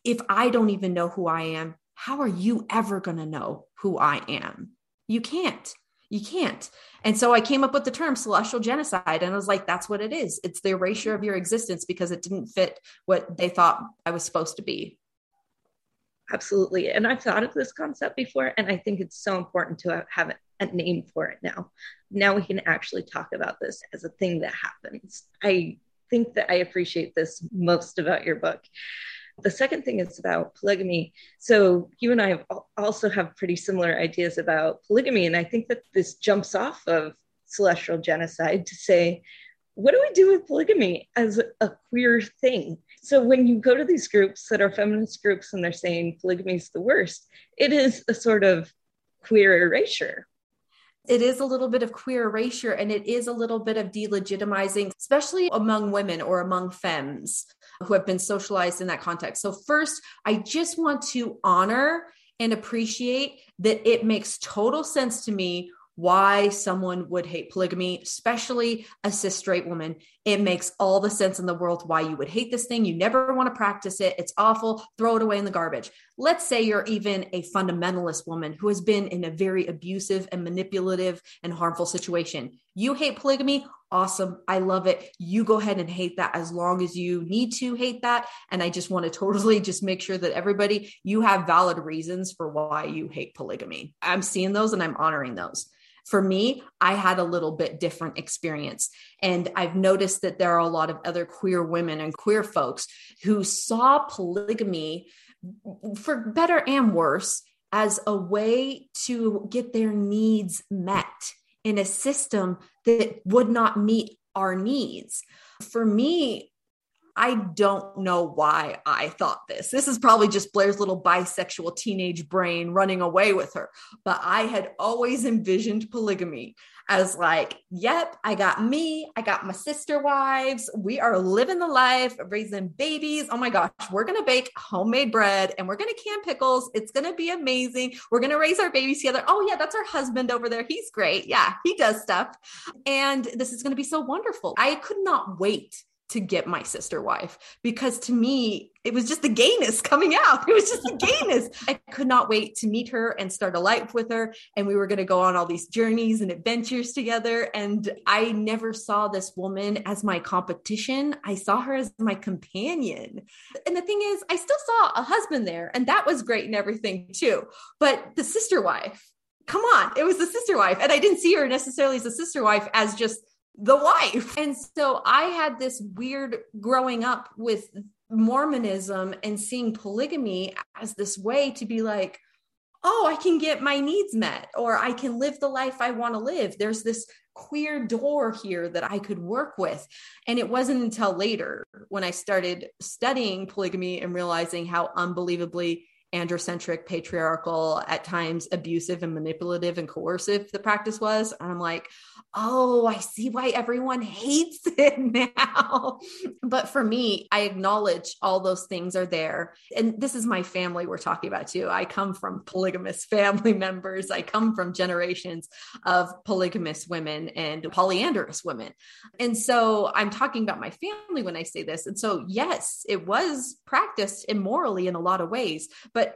If I don't even know who I am, how are you ever going to know who I am? You can't. You can't. And so I came up with the term celestial genocide. And I was like, that's what it is. It's the erasure of your existence because it didn't fit what they thought I was supposed to be. Absolutely. And I've thought of this concept before, and I think it's so important to have a name for it now. Now we can actually talk about this as a thing that happens. I think that I appreciate this most about your book the second thing is about polygamy. So you and I also have pretty similar ideas about polygamy. And I think that this jumps off of celestial genocide to say, what do we do with polygamy as a queer thing? So when you go to these groups that are feminist groups and they're saying polygamy is the worst, it is a sort of queer erasure it is a little bit of queer erasure and it is a little bit of delegitimizing, especially among women or among femmes who have been socialized in that context. So, first, I just want to honor and appreciate that it makes total sense to me why someone would hate polygamy, especially a cis straight woman. It makes all the sense in the world why you would hate this thing. You never want to practice it. It's awful. Throw it away in the garbage. Let's say you're even a fundamentalist woman who has been in a very abusive and manipulative and harmful situation. You hate polygamy. Awesome. I love it. You go ahead and hate that as long as you need to hate that. And I just want to totally just make sure that everybody, you have valid reasons for why you hate polygamy. I'm seeing those and I'm honoring those for me, I had a little bit different experience. And I've noticed that there are a lot of other queer women and queer folks who saw polygamy, for better and worse, as a way to get their needs met in a system that would not meet our needs. For me, I don't know why I thought this. This is probably just Blaire's little bisexual teenage brain running away with her. But I had always envisioned polygamy as like, yep, I got me, I got my sister wives. We are living the life, raising babies. Oh my gosh, we're going to bake homemade bread and we're going to can pickles. It's going to be amazing. We're going to raise our babies together. Oh, yeah, that's our husband over there. He's great. Yeah, he does stuff. And this is going to be so wonderful. I could not wait to get my sister wife because to me it was just the gayness coming out. It was just the gayness. I could not wait to meet her and start a life with her. And we were going to go on all these journeys and adventures together. And i never saw this woman as my competition. I saw her as my companion. And the thing is i still saw a husband there and that was great and everything too. But the sister wife come on it was the sister wife. And i didn't see her necessarily as a sister wife as just the wife. And so I had this weird growing up with Mormonism and seeing polygamy as this way to be like, oh, I can get my needs met or I can live the life I want to live. There's this queer door here that I could work with. And it wasn't until later when I started studying polygamy and realizing how unbelievably androcentric, patriarchal, at times abusive and manipulative and coercive the practice was. And I'm like, oh, I see why everyone hates it now. but for me, I acknowledge all those things are there. And this is my family we're talking about too. I come from polygamous family members, I come from generations of polygamous women and polyandrous women. And so I'm talking about my family when I say this. And so, yes, it was practiced immorally in a lot of ways, but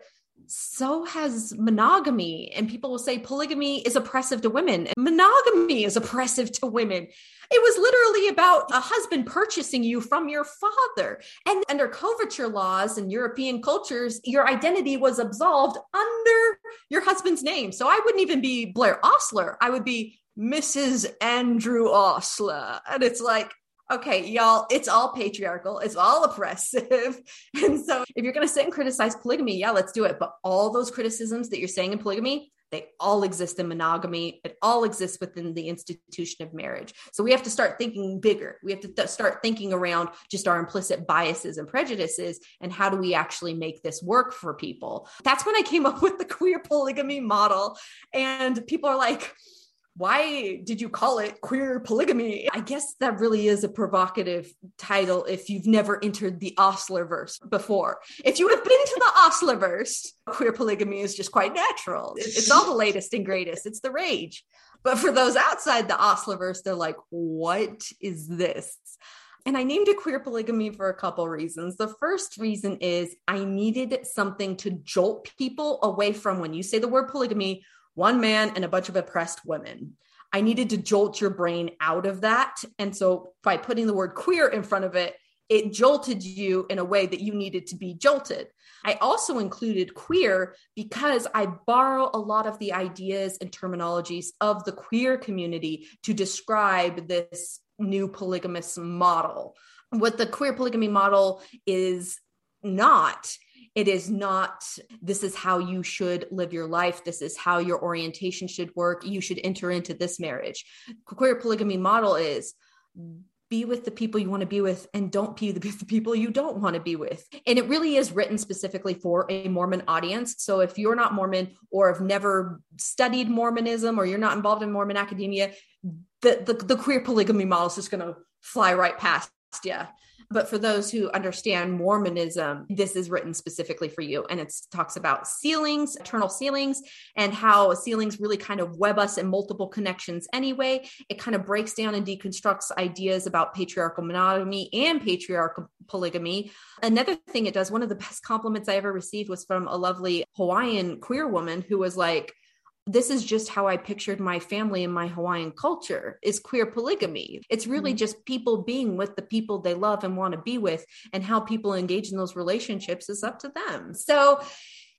so has monogamy. And people will say polygamy is oppressive to women. Monogamy is oppressive to women. It was literally about a husband purchasing you from your father. And under coverture laws and European cultures, your identity was absolved under your husband's name. So I wouldn't even be Blaire Ostler. I would be Mrs. Andrew Ostler. And it's like, okay, y'all, it's all patriarchal, it's all oppressive. And so if you're going to sit and criticize polygamy, yeah, let's do it. But all those criticisms that you're saying in polygamy, they all exist in monogamy. It all exists within the institution of marriage. So we have to start thinking bigger. We have to th- start thinking around just our implicit biases and prejudices and how do we actually make this work for people. That's when I came up with the queer polygamy model. And people are like, why did you call it queer polygamy? I guess that really is a provocative title if you've never entered the Ostlerverse before. If you have been to the Ostlerverse, queer polygamy is just quite natural. It's all the latest and greatest, it's the rage. But for those outside the Ostlerverse, they're like, what is this? And I named it queer polygamy for a couple reasons. The first reason is I needed something to jolt people away from when you say the word polygamy one man and a bunch of oppressed women. I needed to jolt your brain out of that. And so by putting the word queer in front of it, it jolted you in a way that you needed to be jolted. I also included queer because I borrow a lot of the ideas and terminologies of the queer community to describe this new polygamous model. What the queer polygamy model is not it is not, this is how you should live your life. This is how your orientation should work. You should enter into this marriage. Queer polygamy model is be with the people you want to be with and don't be with the people you don't want to be with. And it really is written specifically for a Mormon audience. So if you're not Mormon or have never studied Mormonism or you're not involved in Mormon academia, the, the, the queer polygamy model is just going to fly right past you. But for those who understand Mormonism, this is written specifically for you. And it talks about sealings, eternal sealings, and how sealings really kind of web us in multiple connections anyway. It kind of breaks down and deconstructs ideas about patriarchal monogamy and patriarchal polygamy. Another thing it does, one of the best compliments I ever received was from a lovely Hawaiian queer woman who was like, this is just how I pictured my family and my Hawaiian culture is queer polygamy. It's really mm-hmm. just people being with the people they love and want to be with, and how people engage in those relationships is up to them. So,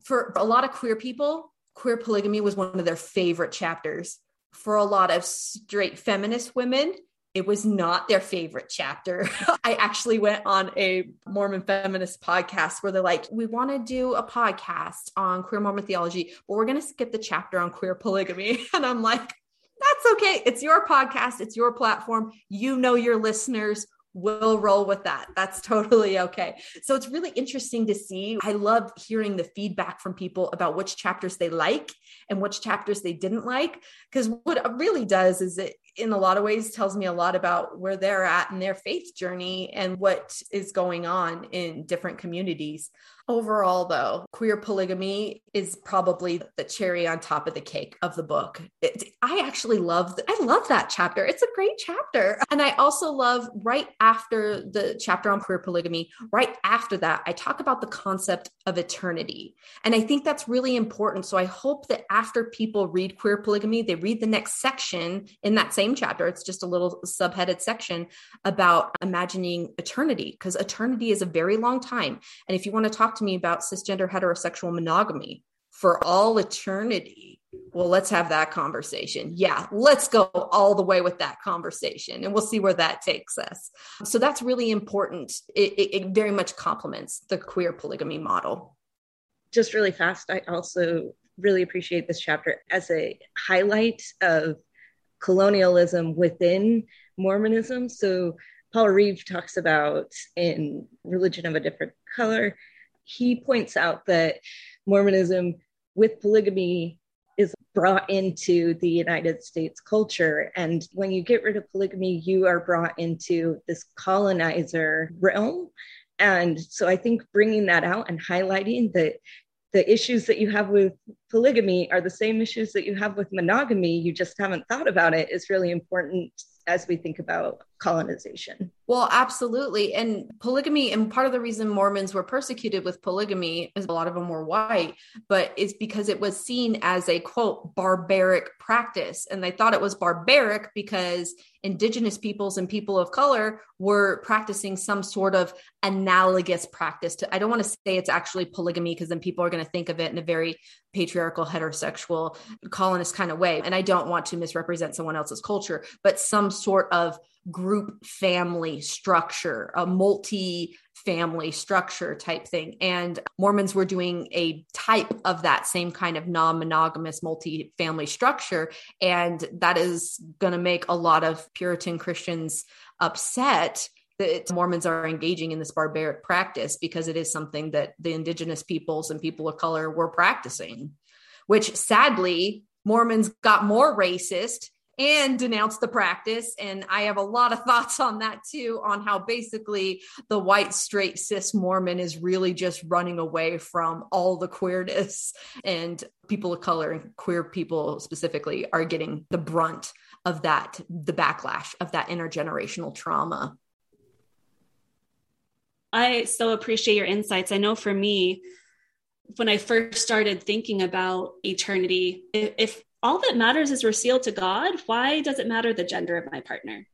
for a lot of queer people, queer polygamy was one of their favorite chapters. For a lot of straight feminist women, it was not their favorite chapter. I actually went on a Mormon feminist podcast where they're like, we want to do a podcast on queer Mormon theology, but we're going to skip the chapter on queer polygamy. And I'm like, that's okay. It's your podcast, it's your platform. You know your listeners we'll roll with that. That's totally okay. So it's really interesting to see. I love hearing the feedback from people about which chapters they like and which chapters they didn't like. Because what it really does is it in a lot of ways tells me a lot about where they're at in their faith journey and what is going on in different communities. Overall, though, queer polygamy is probably the cherry on top of the cake of the book. It, I actually love I love that chapter. It's a great chapter. And I also love right after the chapter on queer polygamy, right after that, I talk about the concept of eternity. And I think that's really important. So I hope that after people read queer polygamy, they read the next section in that same chapter. It's just a little subheaded section about imagining eternity because eternity is a very long time. And if you want to talk to me about cisgender heterosexual monogamy for all eternity, well, let's have that conversation. Yeah, let's go all the way with that conversation and we'll see where that takes us. So that's really important. It, it, it very much complements the queer polygamy model. Just really fast, I also really appreciate this chapter as a highlight of colonialism within Mormonism. So Paul Reeve talks about in Religion of a Different Color he points out that Mormonism with polygamy is brought into the United States culture. And when you get rid of polygamy, you are brought into this colonizer realm. And so I think bringing that out and highlighting that the issues that you have with polygamy are the same issues that you have with monogamy, you just haven't thought about it, is really important as we think about colonization. Well, absolutely. And polygamy, and part of the reason Mormons were persecuted with polygamy is a lot of them were white, but it's because it was seen as a quote, barbaric practice. And they thought it was barbaric because indigenous peoples and people of color were practicing some sort of analogous practice to, I don't want to say it's actually polygamy because then people are going to think of it in a very patriarchal, heterosexual, colonist kind of way. And I don't want to misrepresent someone else's culture, but some sort of group family structure, a multi family structure type thing. And Mormons were doing a type of that same kind of non monogamous multi family structure. And that is going to make a lot of Puritan Christians upset that Mormons are engaging in this barbaric practice because it is something that the indigenous peoples and people of color were practicing, which sadly, Mormons got more racist and denounce the practice. And I have a lot of thoughts on that too, on how basically the white, straight, cis Mormon is really just running away from all the queerness. And people of color and queer people specifically are getting the brunt of that, the backlash of that intergenerational trauma. I so appreciate your insights. I know for me, when I first started thinking about eternity, if, if all that matters is we're sealed to God. Why does it matter the gender of my partner?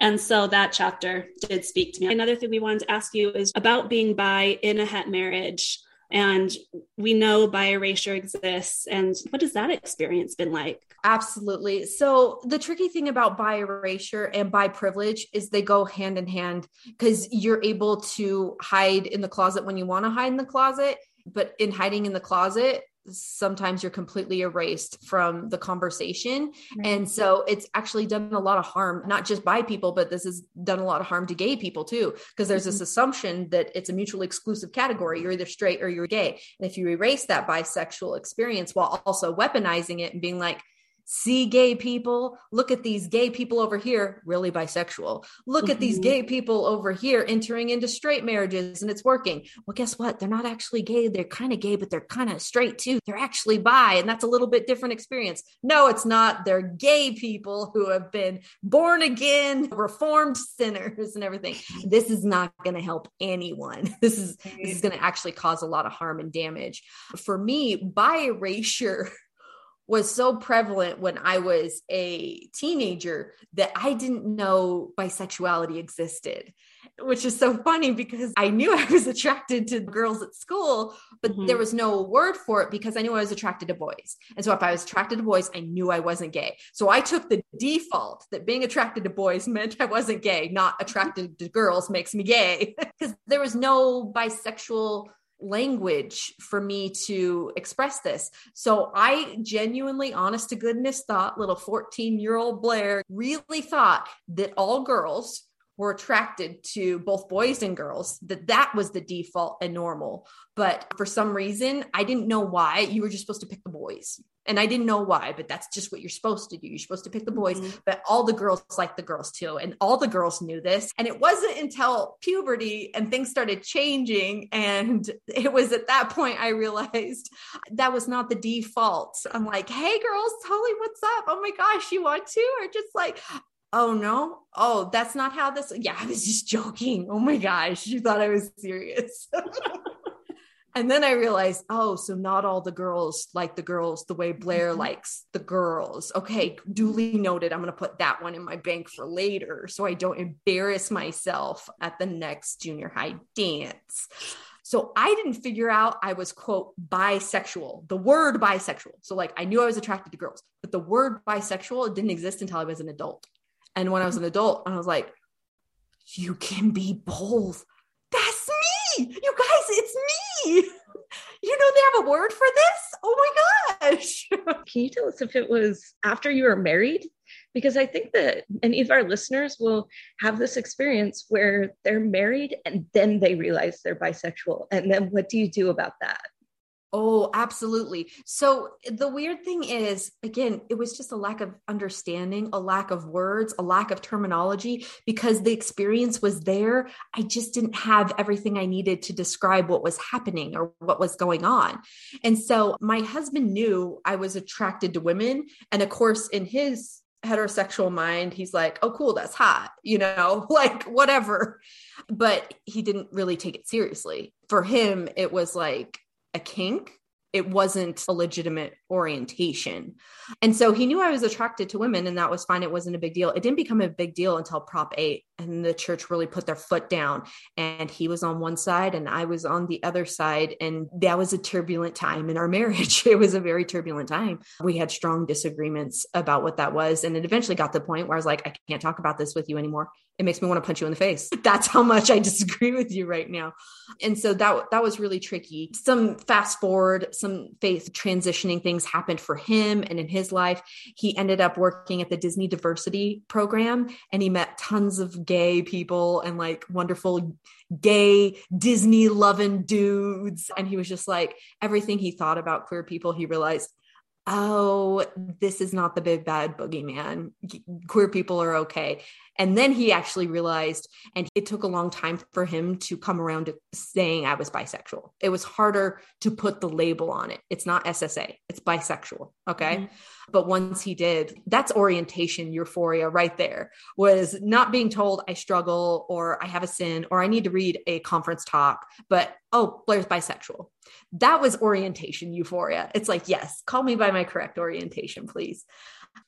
And so that chapter did speak to me. Another thing we wanted to ask you is about being bi in a het marriage. And we know bi erasure exists. And what has that experience been like? Absolutely. So, the tricky thing about bi erasure and bi privilege is they go hand in hand because you're able to hide in the closet when you want to hide in the closet. But in hiding in the closet, sometimes you're completely erased from the conversation. Right. And so it's actually done a lot of harm, not just by people, but this has done a lot of harm to gay people too, because there's mm-hmm. this assumption that it's a mutually exclusive category. You're either straight or you're gay. And if you erase that bisexual experience while also weaponizing it and being like, see gay people. Look at these gay people over here, really bisexual. Look mm-hmm. at these mm-hmm. gay people over here entering into straight marriages and it's working. Well, guess what? They're not actually gay. They're kind of gay, but they're kind of straight too. They're actually bi, and that's a little bit different experience. No, it's not. They're gay people who have been born again, reformed sinners and everything. This is not going to help anyone. This is this is going to actually cause a lot of harm and damage. For me, bi erasure was so prevalent when I was a teenager that I didn't know bisexuality existed, which is so funny because I knew I was attracted to girls at school, but mm-hmm. there was no word for it because I knew I was attracted to boys. And so if I was attracted to boys, I knew I wasn't gay. So I took the default that being attracted to boys meant I wasn't gay, not attracted to girls makes me gay because there was no bisexual language for me to express this. So I genuinely, honest to goodness, thought little 14 year old Blaire really thought that all girls were attracted to both boys and girls, that that was the default and normal. But for some reason, I didn't know why. You were just supposed to pick the boys. And I didn't know why, but that's just what you're supposed to do. You're supposed to pick the boys, mm-hmm. but all the girls like the girls too. And all the girls knew this. And it wasn't until puberty and things started changing. And it was at that point I realized that was not the default. I'm like, hey, girls, Holly, what's up? Oh my gosh, you want to? Or just like, oh no oh that's not how this yeah i was just joking oh my gosh you thought i was serious and then i realized oh so not all the girls like the girls the way blaire mm-hmm. likes the girls okay duly noted i'm going to put that one in my bank for later so i don't embarrass myself at the next junior high dance so I didn't figure out I was, quote, bisexual, the word bisexual. So, like, I knew I was attracted to girls, but the word bisexual didn't exist until I was an adult. And when I was an adult, and I was like, you can be both. That's me. You guys, it's me. You know, they have a word for this. Oh my gosh. Can you tell us if it was after you were married? Because I think that any of our listeners will have this experience where they're married and then they realize they're bisexual. And then what do you do about that? Oh, absolutely. So the weird thing is, again, it was just a lack of understanding, a lack of words, a lack of terminology because the experience was there. I just didn't have everything I needed to describe what was happening or what was going on. And so my husband knew I was attracted to women. And of course, in his heterosexual mind, he's like, oh, cool, that's hot, you know, like whatever. But he didn't really take it seriously. For him, it was like, a kink it wasn't a legitimate orientation. And so he knew I was attracted to women and that was fine. It wasn't a big deal. It didn't become a big deal until Prop 8 and the church really put their foot down and he was on one side and I was on the other side and that was a turbulent time in our marriage. It was a very turbulent time. We had strong disagreements about what that was and it eventually got to the point where I was like I can't talk about this with you anymore. It makes me want to punch you in the face. That's how much I disagree with you right now. And so that that was really tricky. Some fast forward, some faith transitioning things happened for him and in his life. He ended up working at the Disney Diversity program and he met tons of gay people and like wonderful gay Disney loving dudes. And he was just like, everything he thought about queer people, he realized oh, this is not the big bad boogeyman. Queer people are okay. And then he actually realized, and it took a long time for him to come around to saying I was bisexual. It was harder to put the label on it. It's not SSA, it's bisexual. Okay. Mm-hmm. But once he did, that's orientation euphoria right there was not being told I struggle or I have a sin or I need to read a conference talk, but oh, Blaire's bisexual. That was orientation euphoria. It's like, yes, call me by my correct orientation, please.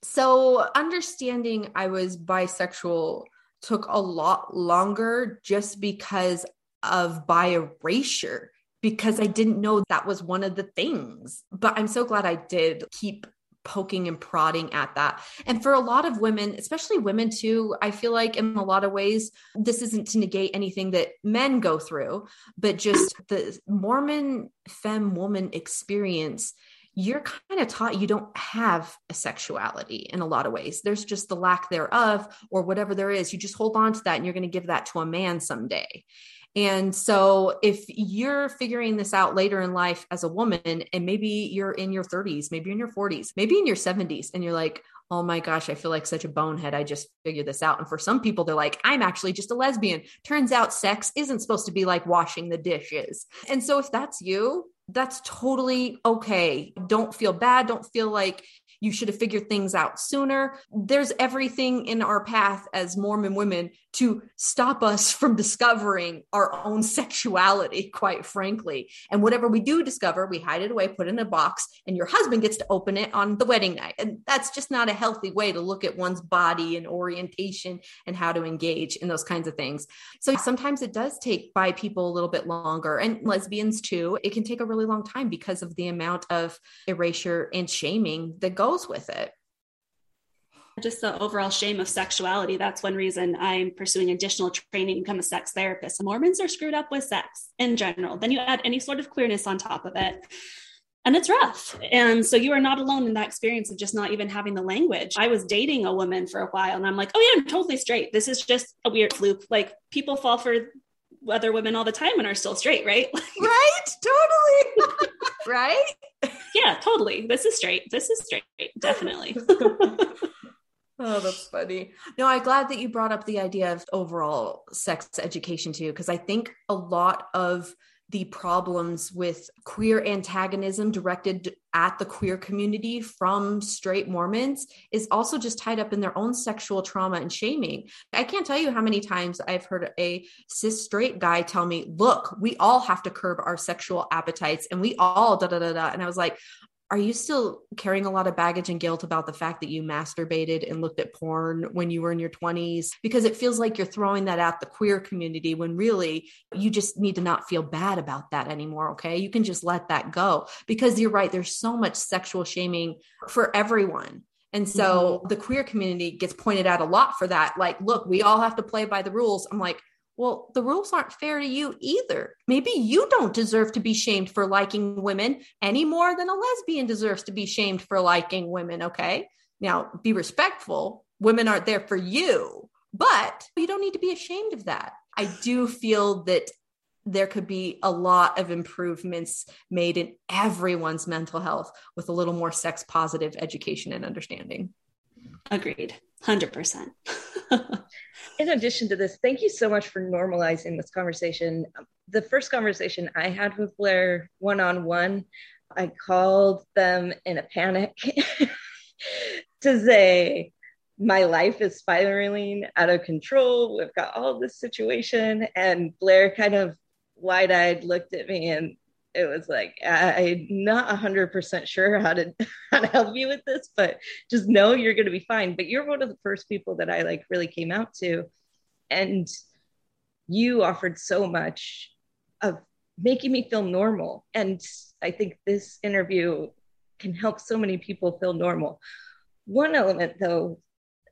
So, understanding I was bisexual took a lot longer just because of bi erasure, because I didn't know that was one of the things. But I'm so glad I did keep poking and prodding at that. And for a lot of women, especially women too, I feel like in a lot of ways, this isn't to negate anything that men go through, but just the Mormon femme woman experience you're kind of taught you don't have a sexuality in a lot of ways. There's just the lack thereof, or whatever there is. You just hold on to that and you're going to give that to a man someday. And so, if you're figuring this out later in life as a woman, and maybe you're in your 30s, maybe in your 40s, maybe in your 70s, and you're like, oh my gosh, I feel like such a bonehead. I just figured this out. And for some people, they're like, I'm actually just a lesbian. Turns out sex isn't supposed to be like washing the dishes. And so, if that's you, that's totally okay. Don't feel bad. Don't feel like you should have figured things out sooner. There's everything in our path as Mormon women to stop us from discovering our own sexuality, quite frankly. And whatever we do discover, we hide it away, put it in a box, and your husband gets to open it on the wedding night. And that's just not a healthy way to look at one's body and orientation and how to engage in those kinds of things. So sometimes it does take bi people a little bit longer, and lesbians too. It can take a really long time because of the amount of erasure and shaming that goes with it just the overall shame of sexuality. That's one reason I'm pursuing additional training to become a sex therapist. Mormons are screwed up with sex in general. Then you add any sort of queerness on top of it. and it's rough. And so you are not alone in that experience of just not even having the language. I was dating a woman for a while and I'm like, oh yeah, I'm totally straight. This is just a weird fluke. Like people fall for other women all the time and are still straight, right? right? Totally. right? Yeah, totally. This is straight. This is straight. Definitely. Oh, that's funny. No, I'm glad that you brought up the idea of overall sex education too, because I think a lot of the problems with queer antagonism directed at the queer community from straight Mormons is also just tied up in their own sexual trauma and shaming. I can't tell you how many times I've heard a cis straight guy tell me, Look, we all have to curb our sexual appetites and we all da da da da. And I was like, are you still carrying a lot of baggage and guilt about the fact that you masturbated and looked at porn when you were in your 20s? Because it feels like you're throwing that at the queer community when really you just need to not feel bad about that anymore. Okay. You can just let that go because you're right. There's so much sexual shaming for everyone. And so mm-hmm. the queer community gets pointed out a lot for that. Like, look, we all have to play by the rules. I'm like, well, the rules aren't fair to you either. Maybe you don't deserve to be shamed for liking women any more than a lesbian deserves to be shamed for liking women. Okay. Now, be respectful. Women aren't there for you, but you don't need to be ashamed of that. I do feel that there could be a lot of improvements made in everyone's mental health with a little more sex positive education and understanding. Agreed. 100%. in addition to this, thank you so much for normalizing this conversation. The first conversation I had with Blaire one on one, I called them in a panic to say, my life is spiraling out of control. We've got all this situation. And Blaire kind of wide eyed looked at me and it was like i'm not 100% sure how to how to help you with this but just know you're going to be fine. But you're one of the first people that i like really came out to and you offered so much of making me feel normal. And i think this interview can help so many people feel normal. One element though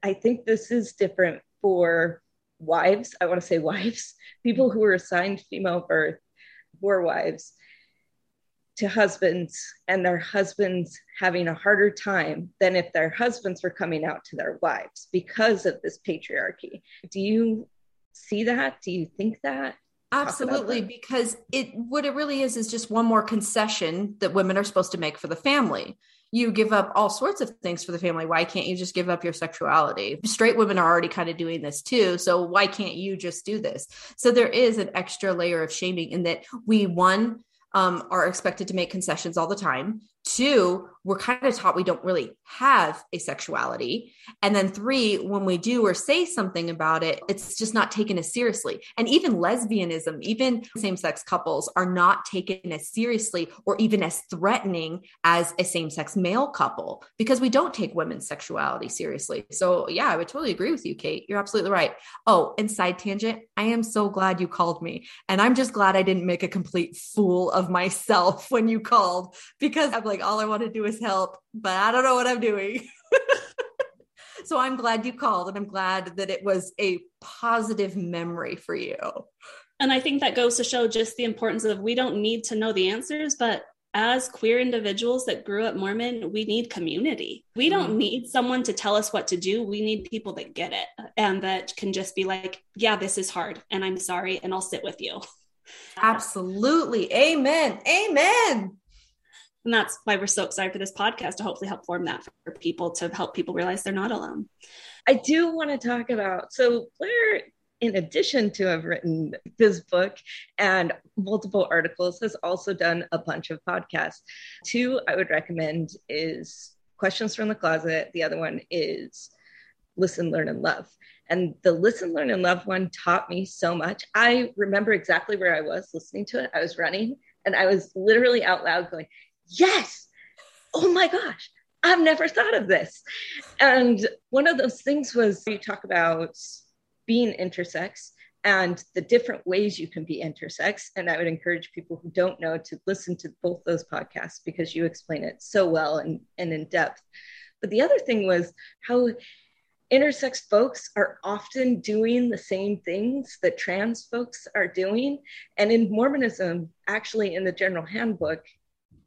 i think this is different for wives. I want to say wives people who are assigned female birth were wives to husbands and their husbands having a harder time than if their husbands were coming out to their wives because of this patriarchy. Do you see that? Do you think that? Absolutely, that? because it what it really is is just one more concession that women are supposed to make for the family. You give up all sorts of things for the family. Why can't you just give up your sexuality? Straight women are already kind of doing this too. So why can't you just do this? So there is an extra layer of shaming in that we one um, are expected to make concessions all the time. Two, we're kind of taught we don't really have a sexuality. And then three, when we do or say something about it, it's just not taken as seriously. And even lesbianism, even same sex couples are not taken as seriously or even as threatening as a same sex male couple because we don't take women's sexuality seriously. So, yeah, I would totally agree with you, Kate. You're absolutely right. Oh, and side tangent, I am so glad you called me. And I'm just glad I didn't make a complete fool of myself when you called because I'm like, like all I want to do is help, but I don't know what I'm doing. so I'm glad you called and I'm glad that it was a positive memory for you. And I think that goes to show just the importance of we don't need to know the answers, but as queer individuals that grew up Mormon, we need community. We don't mm. need someone to tell us what to do. We need people that get it and that can just be like, yeah, this is hard and I'm sorry and I'll sit with you. Absolutely. Amen. Amen. And that's why we're so excited for this podcast to hopefully help form that for people to help people realize they're not alone. I do want to talk about so Blaire, in addition to have written this book and multiple articles, has also done a bunch of podcasts. Two I would recommend is Questions from the Closet. The other one is Listen, Learn, and Love. And the Listen, Learn, and Love one taught me so much. I remember exactly where I was listening to it. I was running and I was literally out loud going, yes, oh my gosh, I've never thought of this. And one of those things was you talk about being intersex and the different ways you can be intersex. And I would encourage people who don't know to listen to both those podcasts because you explain it so well and, and in depth. But the other thing was how intersex folks are often doing the same things that trans folks are doing. And in Mormonism, actually, in the general handbook,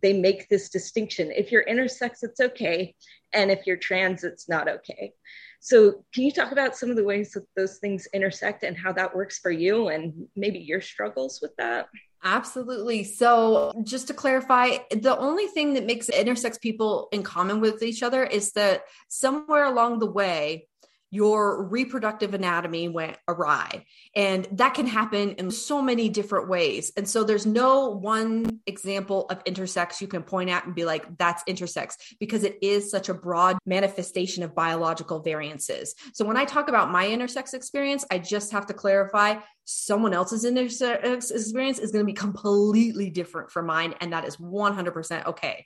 they make this distinction. If you're intersex, it's okay. And if you're trans, it's not okay. So, can you talk about some of the ways that those things intersect and how that works for you and maybe your struggles with that? Absolutely. So, just to clarify, the only thing that makes intersex people in common with each other is that somewhere along the way, your reproductive anatomy went awry. And that can happen in so many different ways. And so there's no one example of intersex you can point at and be like, that's intersex, because it is such a broad manifestation of biological variances. So when I talk about my intersex experience, I just have to clarify someone else's intersex experience is going to be completely different from mine. And that is 100% okay.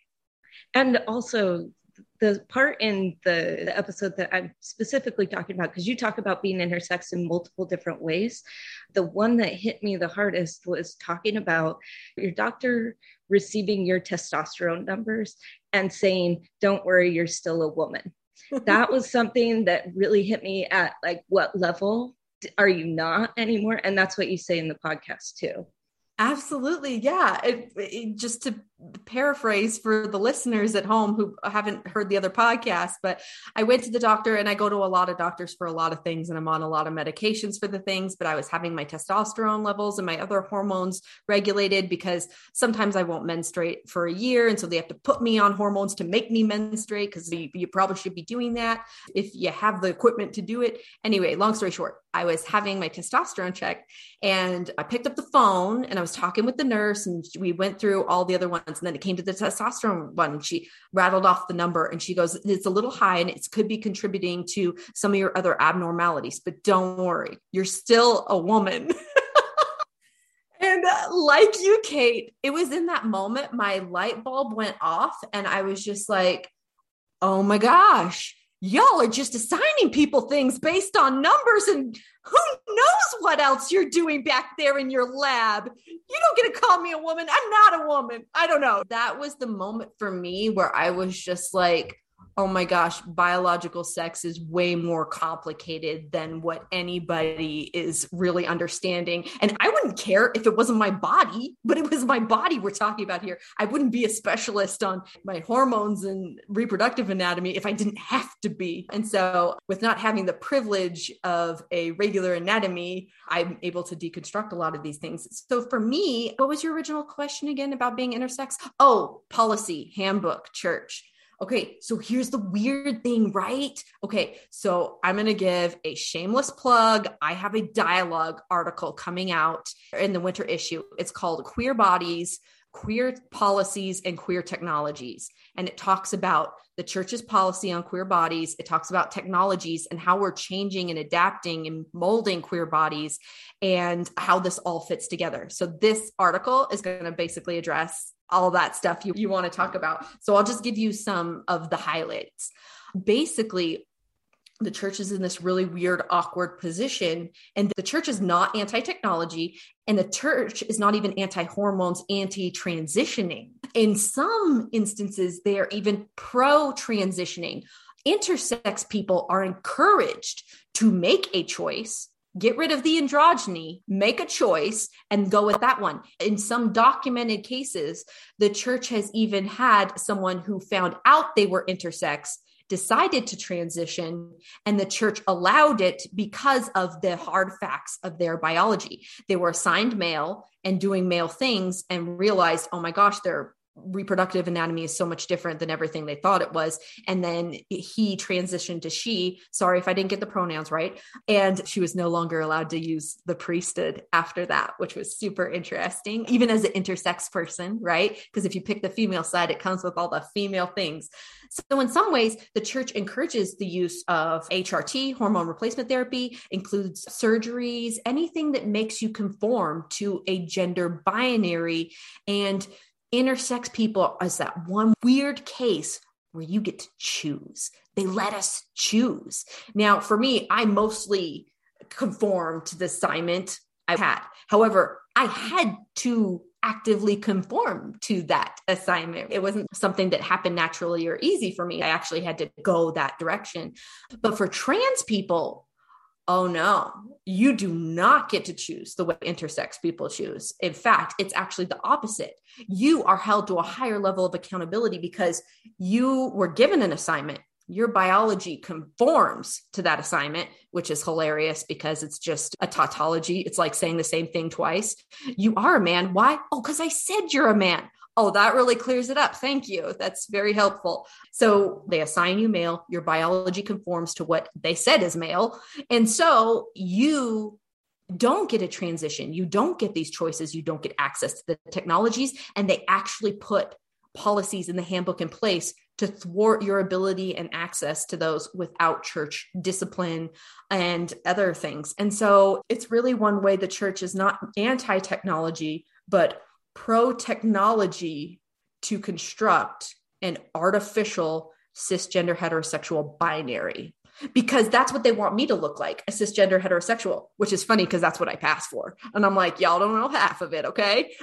And also, the part in the, the episode that I'm specifically talking about, because you talk about being intersex in multiple different ways, the one that hit me the hardest was talking about your doctor receiving your testosterone numbers and saying, Don't worry, you're still a woman. that was something that really hit me at like, what level are you not anymore? And that's what you say in the podcast too. Absolutely. Yeah. It, it, just to paraphrase for the listeners at home who haven't heard the other podcast, but I went to the doctor and I go to a lot of doctors for a lot of things and I'm on a lot of medications for the things, but I was having my testosterone levels and my other hormones regulated because sometimes I won't menstruate for a year. And so they have to put me on hormones to make me menstruate because you, you probably should be doing that if you have the equipment to do it. Anyway, long story short, I was having my testosterone check and I picked up the phone and I was talking with the nurse and we went through all the other ones. And then it came to the testosterone one and she rattled off the number and she goes, It's a little high and it could be contributing to some of your other abnormalities, but don't worry, you're still a woman. and uh, like you, Kate, it was in that moment my light bulb went off and I was just like, Oh my gosh y'all are just assigning people things based on numbers and who knows what else you're doing back there in your lab. You don't get to call me a woman. I'm not a woman. I don't know. That was the moment for me where I was just like, oh my gosh, biological sex is way more complicated than what anybody is really understanding. And I wouldn't care if it wasn't my body, but it was my body we're talking about here. I wouldn't be a specialist on my hormones and reproductive anatomy if I didn't have to be. And so, with not having the privilege of a regular anatomy, I'm able to deconstruct a lot of these things. So, for me, what was your original question again about being intersex? Oh, policy, handbook, church. Okay, so here's the weird thing, right? Okay, so I'm going to give a shameless plug. I have a dialogue article coming out in the winter issue. It's called Queer Bodies, Queer Policies, and Queer Technologies. And it talks about the church's policy on queer bodies. It talks about technologies and how we're changing and adapting and molding queer bodies and how this all fits together. So, this article is going to basically address all that stuff you, you want to talk about. So I'll just give you some of the highlights. Basically, the church is in this really weird, awkward position. And the church is not anti technology, and the church is not even anti hormones, anti transitioning. In some instances, they are even pro transitioning. Intersex people are encouraged to make a choice get rid of the androgyny, make a choice, and go with that one. In some documented cases, the church has even had someone who found out they were intersex decided to transition and the church allowed it because of the hard facts of their biology. They were assigned male and doing male things and realized, oh my gosh, they're reproductive anatomy is so much different than everything they thought it was. And then he transitioned to she. Sorry if I didn't get the pronouns right. And she was no longer allowed to use the priesthood after that, which was super interesting, even as an intersex person, right? Because if you pick the female side, it comes with all the female things. So, in some ways, the church encourages the use of HRT, hormone replacement therapy, includes surgeries, anything that makes you conform to a gender binary. And intersex people as that one weird case where you get to choose. They let us choose. Now, for me, I mostly conform to the assignment I had. However, I had to actively conform to that assignment. It wasn't something that happened naturally or easy for me. I actually had to go that direction. But for trans people, oh no, you do not get to choose the way intersex people choose. In fact, it's actually the opposite. You are held to a higher level of accountability because you were given an assignment. Your biology conforms to that assignment, which is hilarious because it's just a tautology. It's like saying the same thing twice. You are a man. Why? Oh, because I said you're a man. Oh, that really clears it up. Thank you. That's very helpful. So they assign you male. Your biology conforms to what they said is male. And so you don't get a transition. You don't get these choices. You don't get access to the technologies. And they actually put policies in the handbook in place to thwart your ability and access to those without church discipline and other things. And so it's really one way the church is not anti technology, but pro technology to construct an artificial cisgender heterosexual binary because that's what they want me to look like a cisgender heterosexual which is funny because that's what i pass for. And i'm like y'all don't know half of it okay?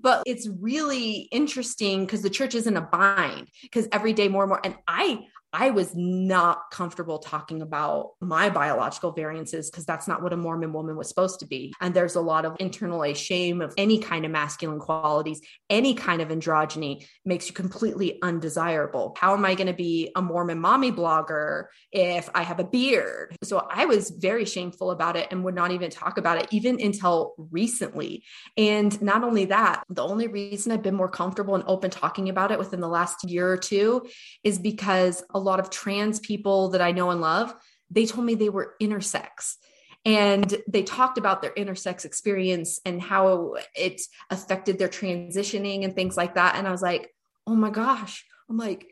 But it's really interesting because the church is in a bind because every day more and more and i I was not comfortable talking about my biological variances because that's not what a Mormon woman was supposed to be. And there's a lot of internalized shame of any kind of masculine qualities, any kind of androgyny makes you completely undesirable. How am I going to be a Mormon mommy blogger if I have a beard? So I was very shameful about it and would not even talk about it, even until recently. And not only that, the only reason I've been more comfortable and open talking about it within the last year or two is because a lot of trans people that I know and love, they told me they were intersex. And they talked about their intersex experience and how it affected their transitioning and things like that. And i was like oh my gosh. I'm like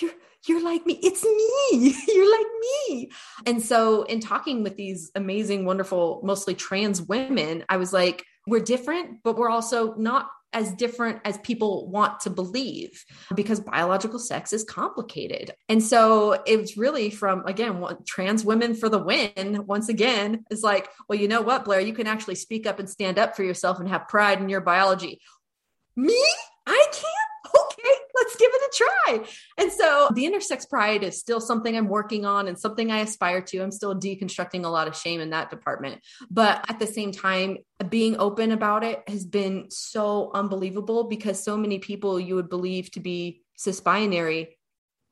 you're you're like me. It's me. You're like me. And so in talking with these amazing wonderful mostly trans women i was like we're different but we're also not as different as people want to believe because biological sex is complicated. And so it's really from, again, trans women for the win, once again, is like, well, you know what, Blaire, you can actually speak up and stand up for yourself and have pride in your biology. Me? I can't okay, let's give it a try. And so the intersex pride is still something I'm working on and something I aspire to. I'm still deconstructing a lot of shame in that department. But at the same time, being open about it has been so unbelievable because so many people you would believe to be cis binary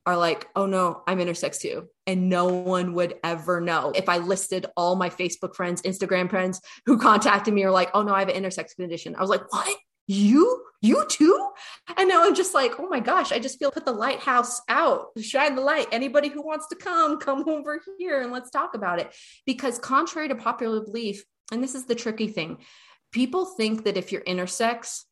are like, oh no, I'm intersex too. And no one would ever know. If I listed all my Facebook friends, Instagram friends who contacted me are like, oh no, I have an intersex condition. I was like, what? You? You too? And now i'm just like oh my gosh i just feel put the lighthouse out shine the light. Anybody who wants to come come over here and let's talk about it. Because contrary to popular belief and this is the tricky thing people think that if you're intersex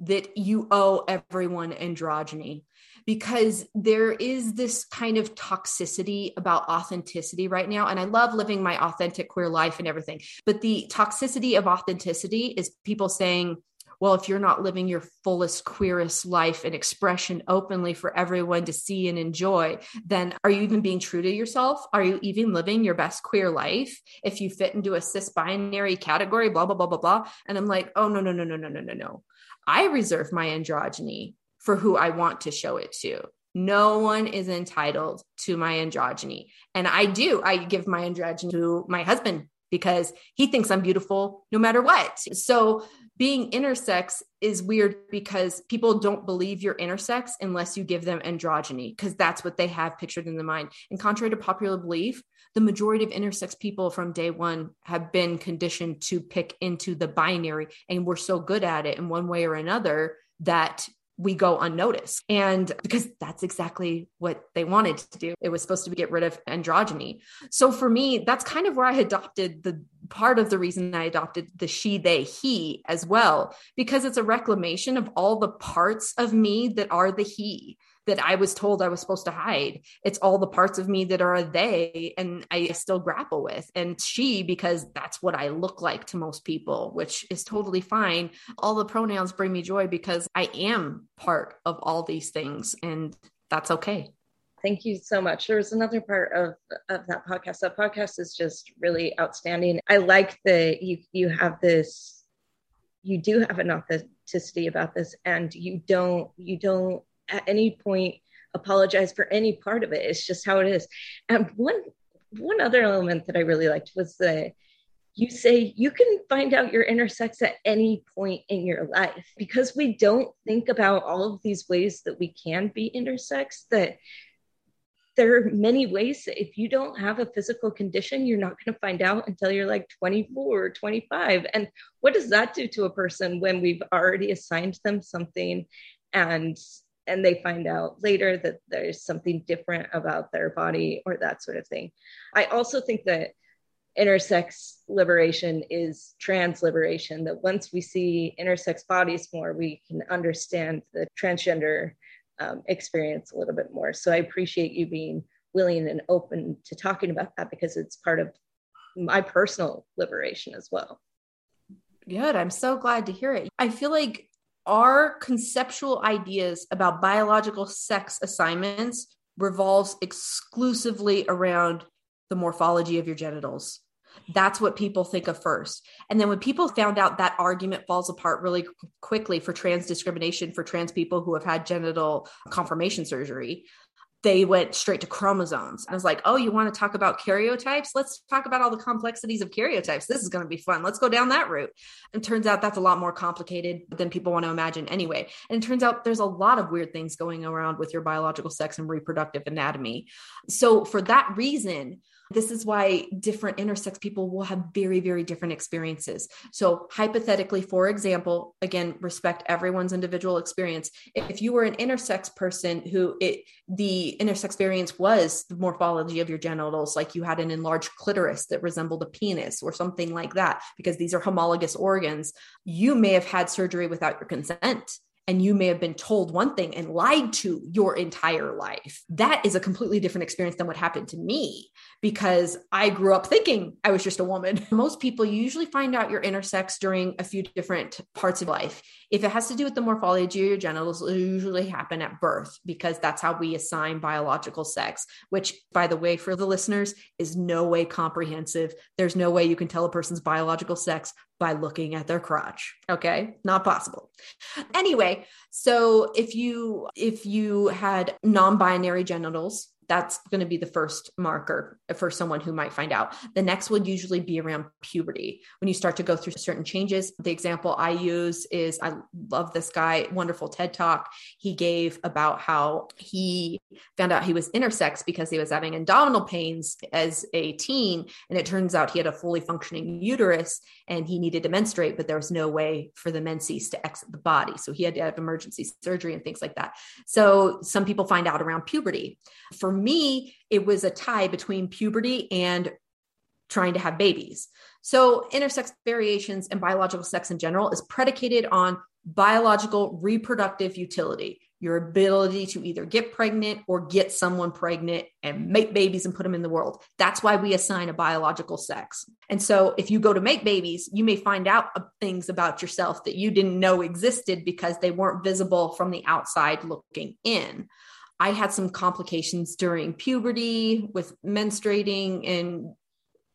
that you owe everyone androgyny. Because there is this kind of toxicity about authenticity right now. And I love living my authentic queer life and everything. But the toxicity of authenticity is people saying, well, if you're not living your fullest, queerest life and expression openly for everyone to see and enjoy, then are you even being true to yourself? Are you even living your best queer life? If you fit into a cis binary category, blah, blah, blah, blah, blah. And I'm like, oh, no, no, no, no, no, no, no, no. I reserve my androgyny for who I want to show it to. No one is entitled to my androgyny. And I do. I give my androgyny to my husband because he thinks I'm beautiful no matter what. So being intersex is weird because people don't believe you're intersex unless you give them androgyny because that's what they have pictured in the mind. And contrary to popular belief, the majority of intersex people from day one have been conditioned to pick into the binary and we're so good at it in one way or another that we go unnoticed. And because that's exactly what they wanted to do. It was supposed to be get rid of androgyny. So for me, that's kind of where I adopted the part of the reason I adopted the she, they, he as well, because it's a reclamation of all the parts of me that are the he that I was told I was supposed to hide. It's all the parts of me that are they and I still grapple with. And she, because that's what I look like to most people, which is totally fine. All the pronouns bring me joy because I am part of all these things and that's okay. Thank you so much. There was another part of, of that podcast. That podcast is just really outstanding. I like that you you have this, you do have an authenticity about this, and you don't you don't at any point apologize for any part of it. It's just how it is. And one One other element that I really liked was the you say you can find out your intersex at any point in your life because we don't think about all of these ways that we can be intersex that there are many ways that if you don't have a physical condition you're not going to find out until you're like 24 or 25 and what does that do to a person when we've already assigned them something and and they find out later that there's something different about their body or that sort of thing? I also think that intersex liberation is trans liberation that once we see intersex bodies more we can understand the transgender um, experience a little bit more. So i appreciate you being willing and open to talking about that because it's part of my personal liberation as well. Good. I'm so glad to hear it. I feel like our conceptual ideas about biological sex assignments revolves exclusively around the morphology of your genitals that's what people think of first. And then when people found out that argument falls apart really quickly for trans discrimination for trans people who have had genital confirmation surgery, they went straight to chromosomes. I was like, oh, you want to talk about karyotypes? Let's talk about all the complexities of karyotypes. This is going to be fun. Let's go down that route. And turns out that's a lot more complicated than people want to imagine anyway. And it turns out there's a lot of weird things going around with your biological sex and reproductive anatomy. So, for that reason, this is why different intersex people will have very, very different experiences. So, hypothetically, for example, again, respect everyone's individual experience. If you were an intersex person who it the intersex experience was the morphology of your genitals, like you had an enlarged clitoris that resembled a penis or something like that, because these are homologous organs, you may have had surgery without your consent and you may have been told one thing and lied to your entire life. That is a completely different experience than what happened to me because I grew up thinking I was just a woman. Most people you usually find out your intersex during a few different parts of life. If it has to do with the morphology of your genitals, it usually happen at birth because that's how we assign biological sex, which, by the way, for the listeners, is no way comprehensive. There's no way you can tell a person's biological sex by looking at their crotch okay not possible anyway so if you if you had non-binary genitals that's going to be the first marker for someone who might find out. The next would usually be around puberty. When you start to go through certain changes, the example I use is I love this guy, wonderful TED talk he gave about how he found out he was intersex because he was having abdominal pains as a teen. And it turns out he had a fully functioning uterus and he needed to menstruate, but there was no way for the menses to exit the body. So he had to have emergency surgery and things like that. So some people find out around puberty. For me, it was a tie between puberty and trying to have babies. So, intersex variations and biological sex in general is predicated on biological reproductive utility, your ability to either get pregnant or get someone pregnant and make babies and put them in the world. That's why we assign a biological sex. And so, if you go to make babies, you may find out things about yourself that you didn't know existed because they weren't visible from the outside looking in. I had some complications during puberty with menstruating and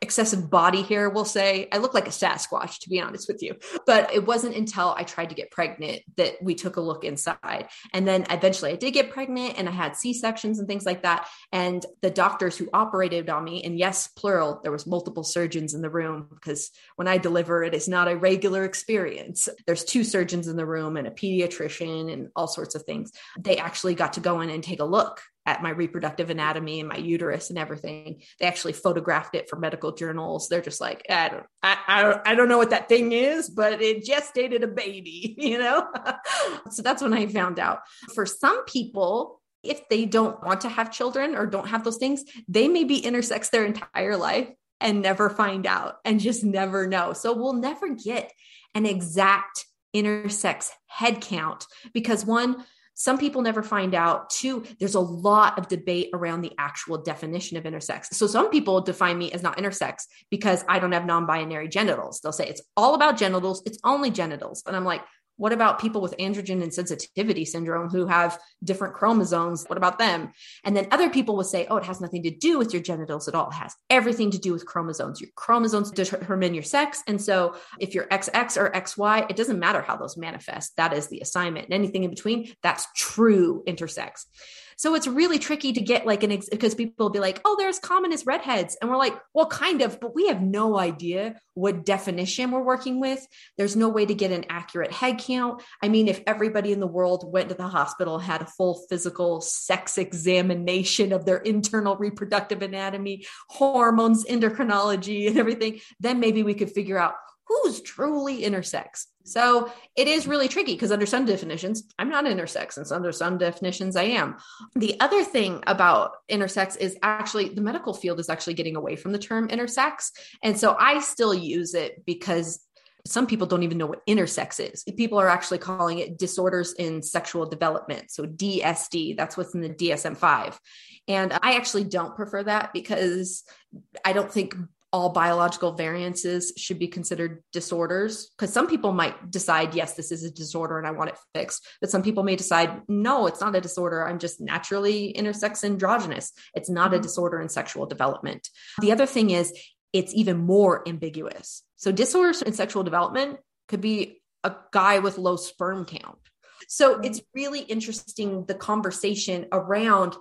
excessive body hair, we'll say. I look like a Sasquatch, to be honest with you. But it wasn't until I tried to get pregnant that we took a look inside. And then eventually I did get pregnant and I had C-sections and things like that. And the doctors who operated on me, and yes, plural, there was multiple surgeons in the room because when I deliver, it is not a regular experience. There's two surgeons in the room and a pediatrician and all sorts of things. They actually got to go in and take a look at my reproductive anatomy and my uterus and everything. They actually photographed it for medical journals. They're just like, I don't, I, I don't, know what that thing is, but it gestated a baby, you know? so that's when I found out. For some people, if they don't want to have children or don't have those things, they may be intersex their entire life and never find out and just never know. So we'll never get an exact intersex head count because one, some people never find out. Two, there's a lot of debate around the actual definition of intersex. So some people define me as not intersex because I don't have non binary genitals. They'll say it's all about genitals, it's only genitals. And I'm like, what about people with androgen insensitivity syndrome who have different chromosomes? What about them? And then other people will say, oh, it has nothing to do with your genitals at all. It has everything to do with chromosomes. Your chromosomes determine your sex. And so if you're XX or XY, it doesn't matter how those manifest. That is the assignment. And anything in between, that's true intersex. So it's really tricky to get like an ex- because people will be like, oh, they're as common as redheads. And we're like, well, kind of, but we have no idea what definition we're working with. There's no way to get an accurate head count. I mean, if everybody in the world went to the hospital, had a full physical sex examination of their internal reproductive anatomy, hormones, endocrinology, and everything, then maybe we could figure out who's truly intersex. So it is really tricky because under some definitions, I'm not intersex, and under some definitions, I am. The other thing about intersex is actually the medical field is actually getting away from the term intersex. And so I still use it because some people don't even know what intersex is. People are actually calling it disorders in sexual development. So DSD, that's what's in the DSM 5. And I actually don't prefer that because I don't think all biological variances should be considered disorders because some people might decide yes this is a disorder and i want it fixed but some people may decide no it's not a disorder. I'm just naturally intersex androgynous. It's not a mm-hmm. disorder in sexual development. The other thing is it's even more ambiguous. So disorders in sexual development could be a guy with low sperm count. So it's really interesting the conversation around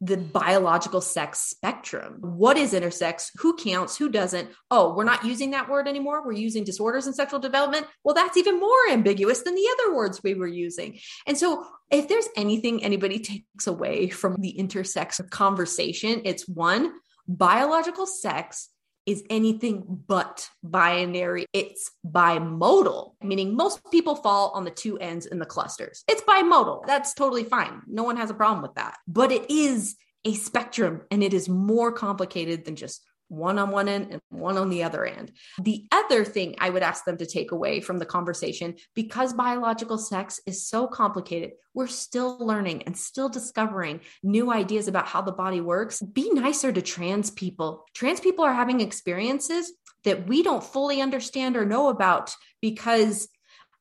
the biological sex spectrum. What is intersex? Who counts? Who doesn't? Oh, we're not using that word anymore. We're using disorders in sexual development. Well, that's even more ambiguous than the other words we were using. And so, if there's anything anybody takes away from the intersex conversation, it's one, biological sex is anything but binary. It's bimodal, meaning most people fall on the two ends in the clusters. It's bimodal. That's totally fine. No one has a problem with that. But it is a spectrum and it is more complicated than just one on one end and one on the other end. The other thing I would ask them to take away from the conversation, because biological sex is so complicated, we're still learning and still discovering new ideas about how the body works. Be nicer to trans people. Trans people are having experiences that we don't fully understand or know about because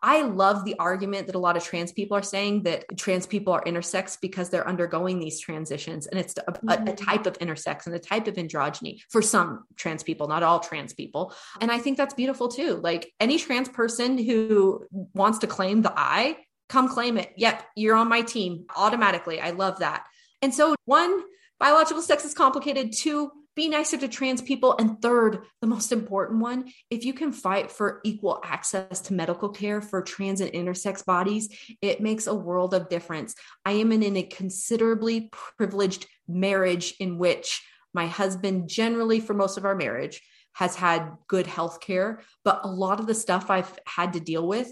I love the argument that a lot of trans people are saying that trans people are intersex because they're undergoing these transitions. And it's a, mm-hmm. a, a, mm-hmm. type of intersex and a type of androgyny for some trans people, not all trans people. And I think that's beautiful too. Like any trans person who wants to claim the I, come claim it. Yep, you're on my team automatically. I love that. And so, one, biological sex is complicated. Two, be nicer to trans people. And third, the most important one, if you can fight for equal access to medical care for trans and intersex bodies, it makes a world of difference. I am in, a considerably privileged marriage in which my husband, generally for most of our marriage, has had good health care. But a lot of the stuff I've had to deal with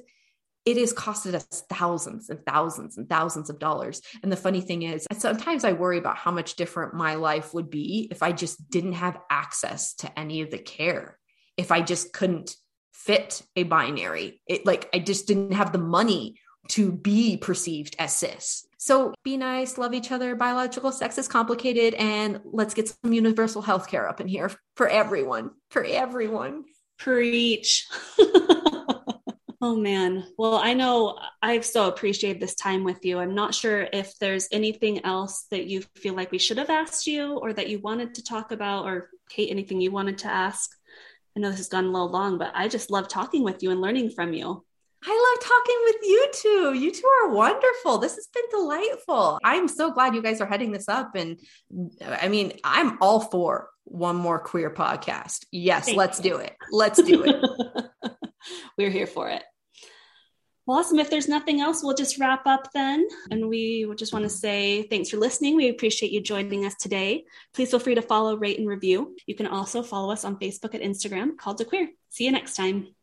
it has costed us thousands and thousands and thousands of dollars. And the funny thing is, sometimes I worry about how much different my life would be if I just didn't have access to any of the care, if I just couldn't fit a binary. It like I just didn't have the money to be perceived as cis. So be nice, love each other. Biological sex is complicated, and let's get some universal health care up in here for everyone. For everyone. Preach. Oh man. Well, I know I've so appreciated this time with you. I'm not sure if there's anything else that you feel like we should have asked you or that you wanted to talk about, or Kate, anything you wanted to ask. I know this has gone a little long, but I just love talking with you and learning from you. I love talking with you two. You two are wonderful. This has been delightful. I'm so glad you guys are heading this up. And I mean, I'm all for one more queer podcast. Yes, Thank let's you. do it. Let's do it. We're here for it. Awesome. If there's nothing else, we'll just wrap up then. And we just want to say thanks for listening. We appreciate you joining us today. Please feel free to follow, rate, and review. You can also follow us on Facebook and Instagram called to queer. See you next time.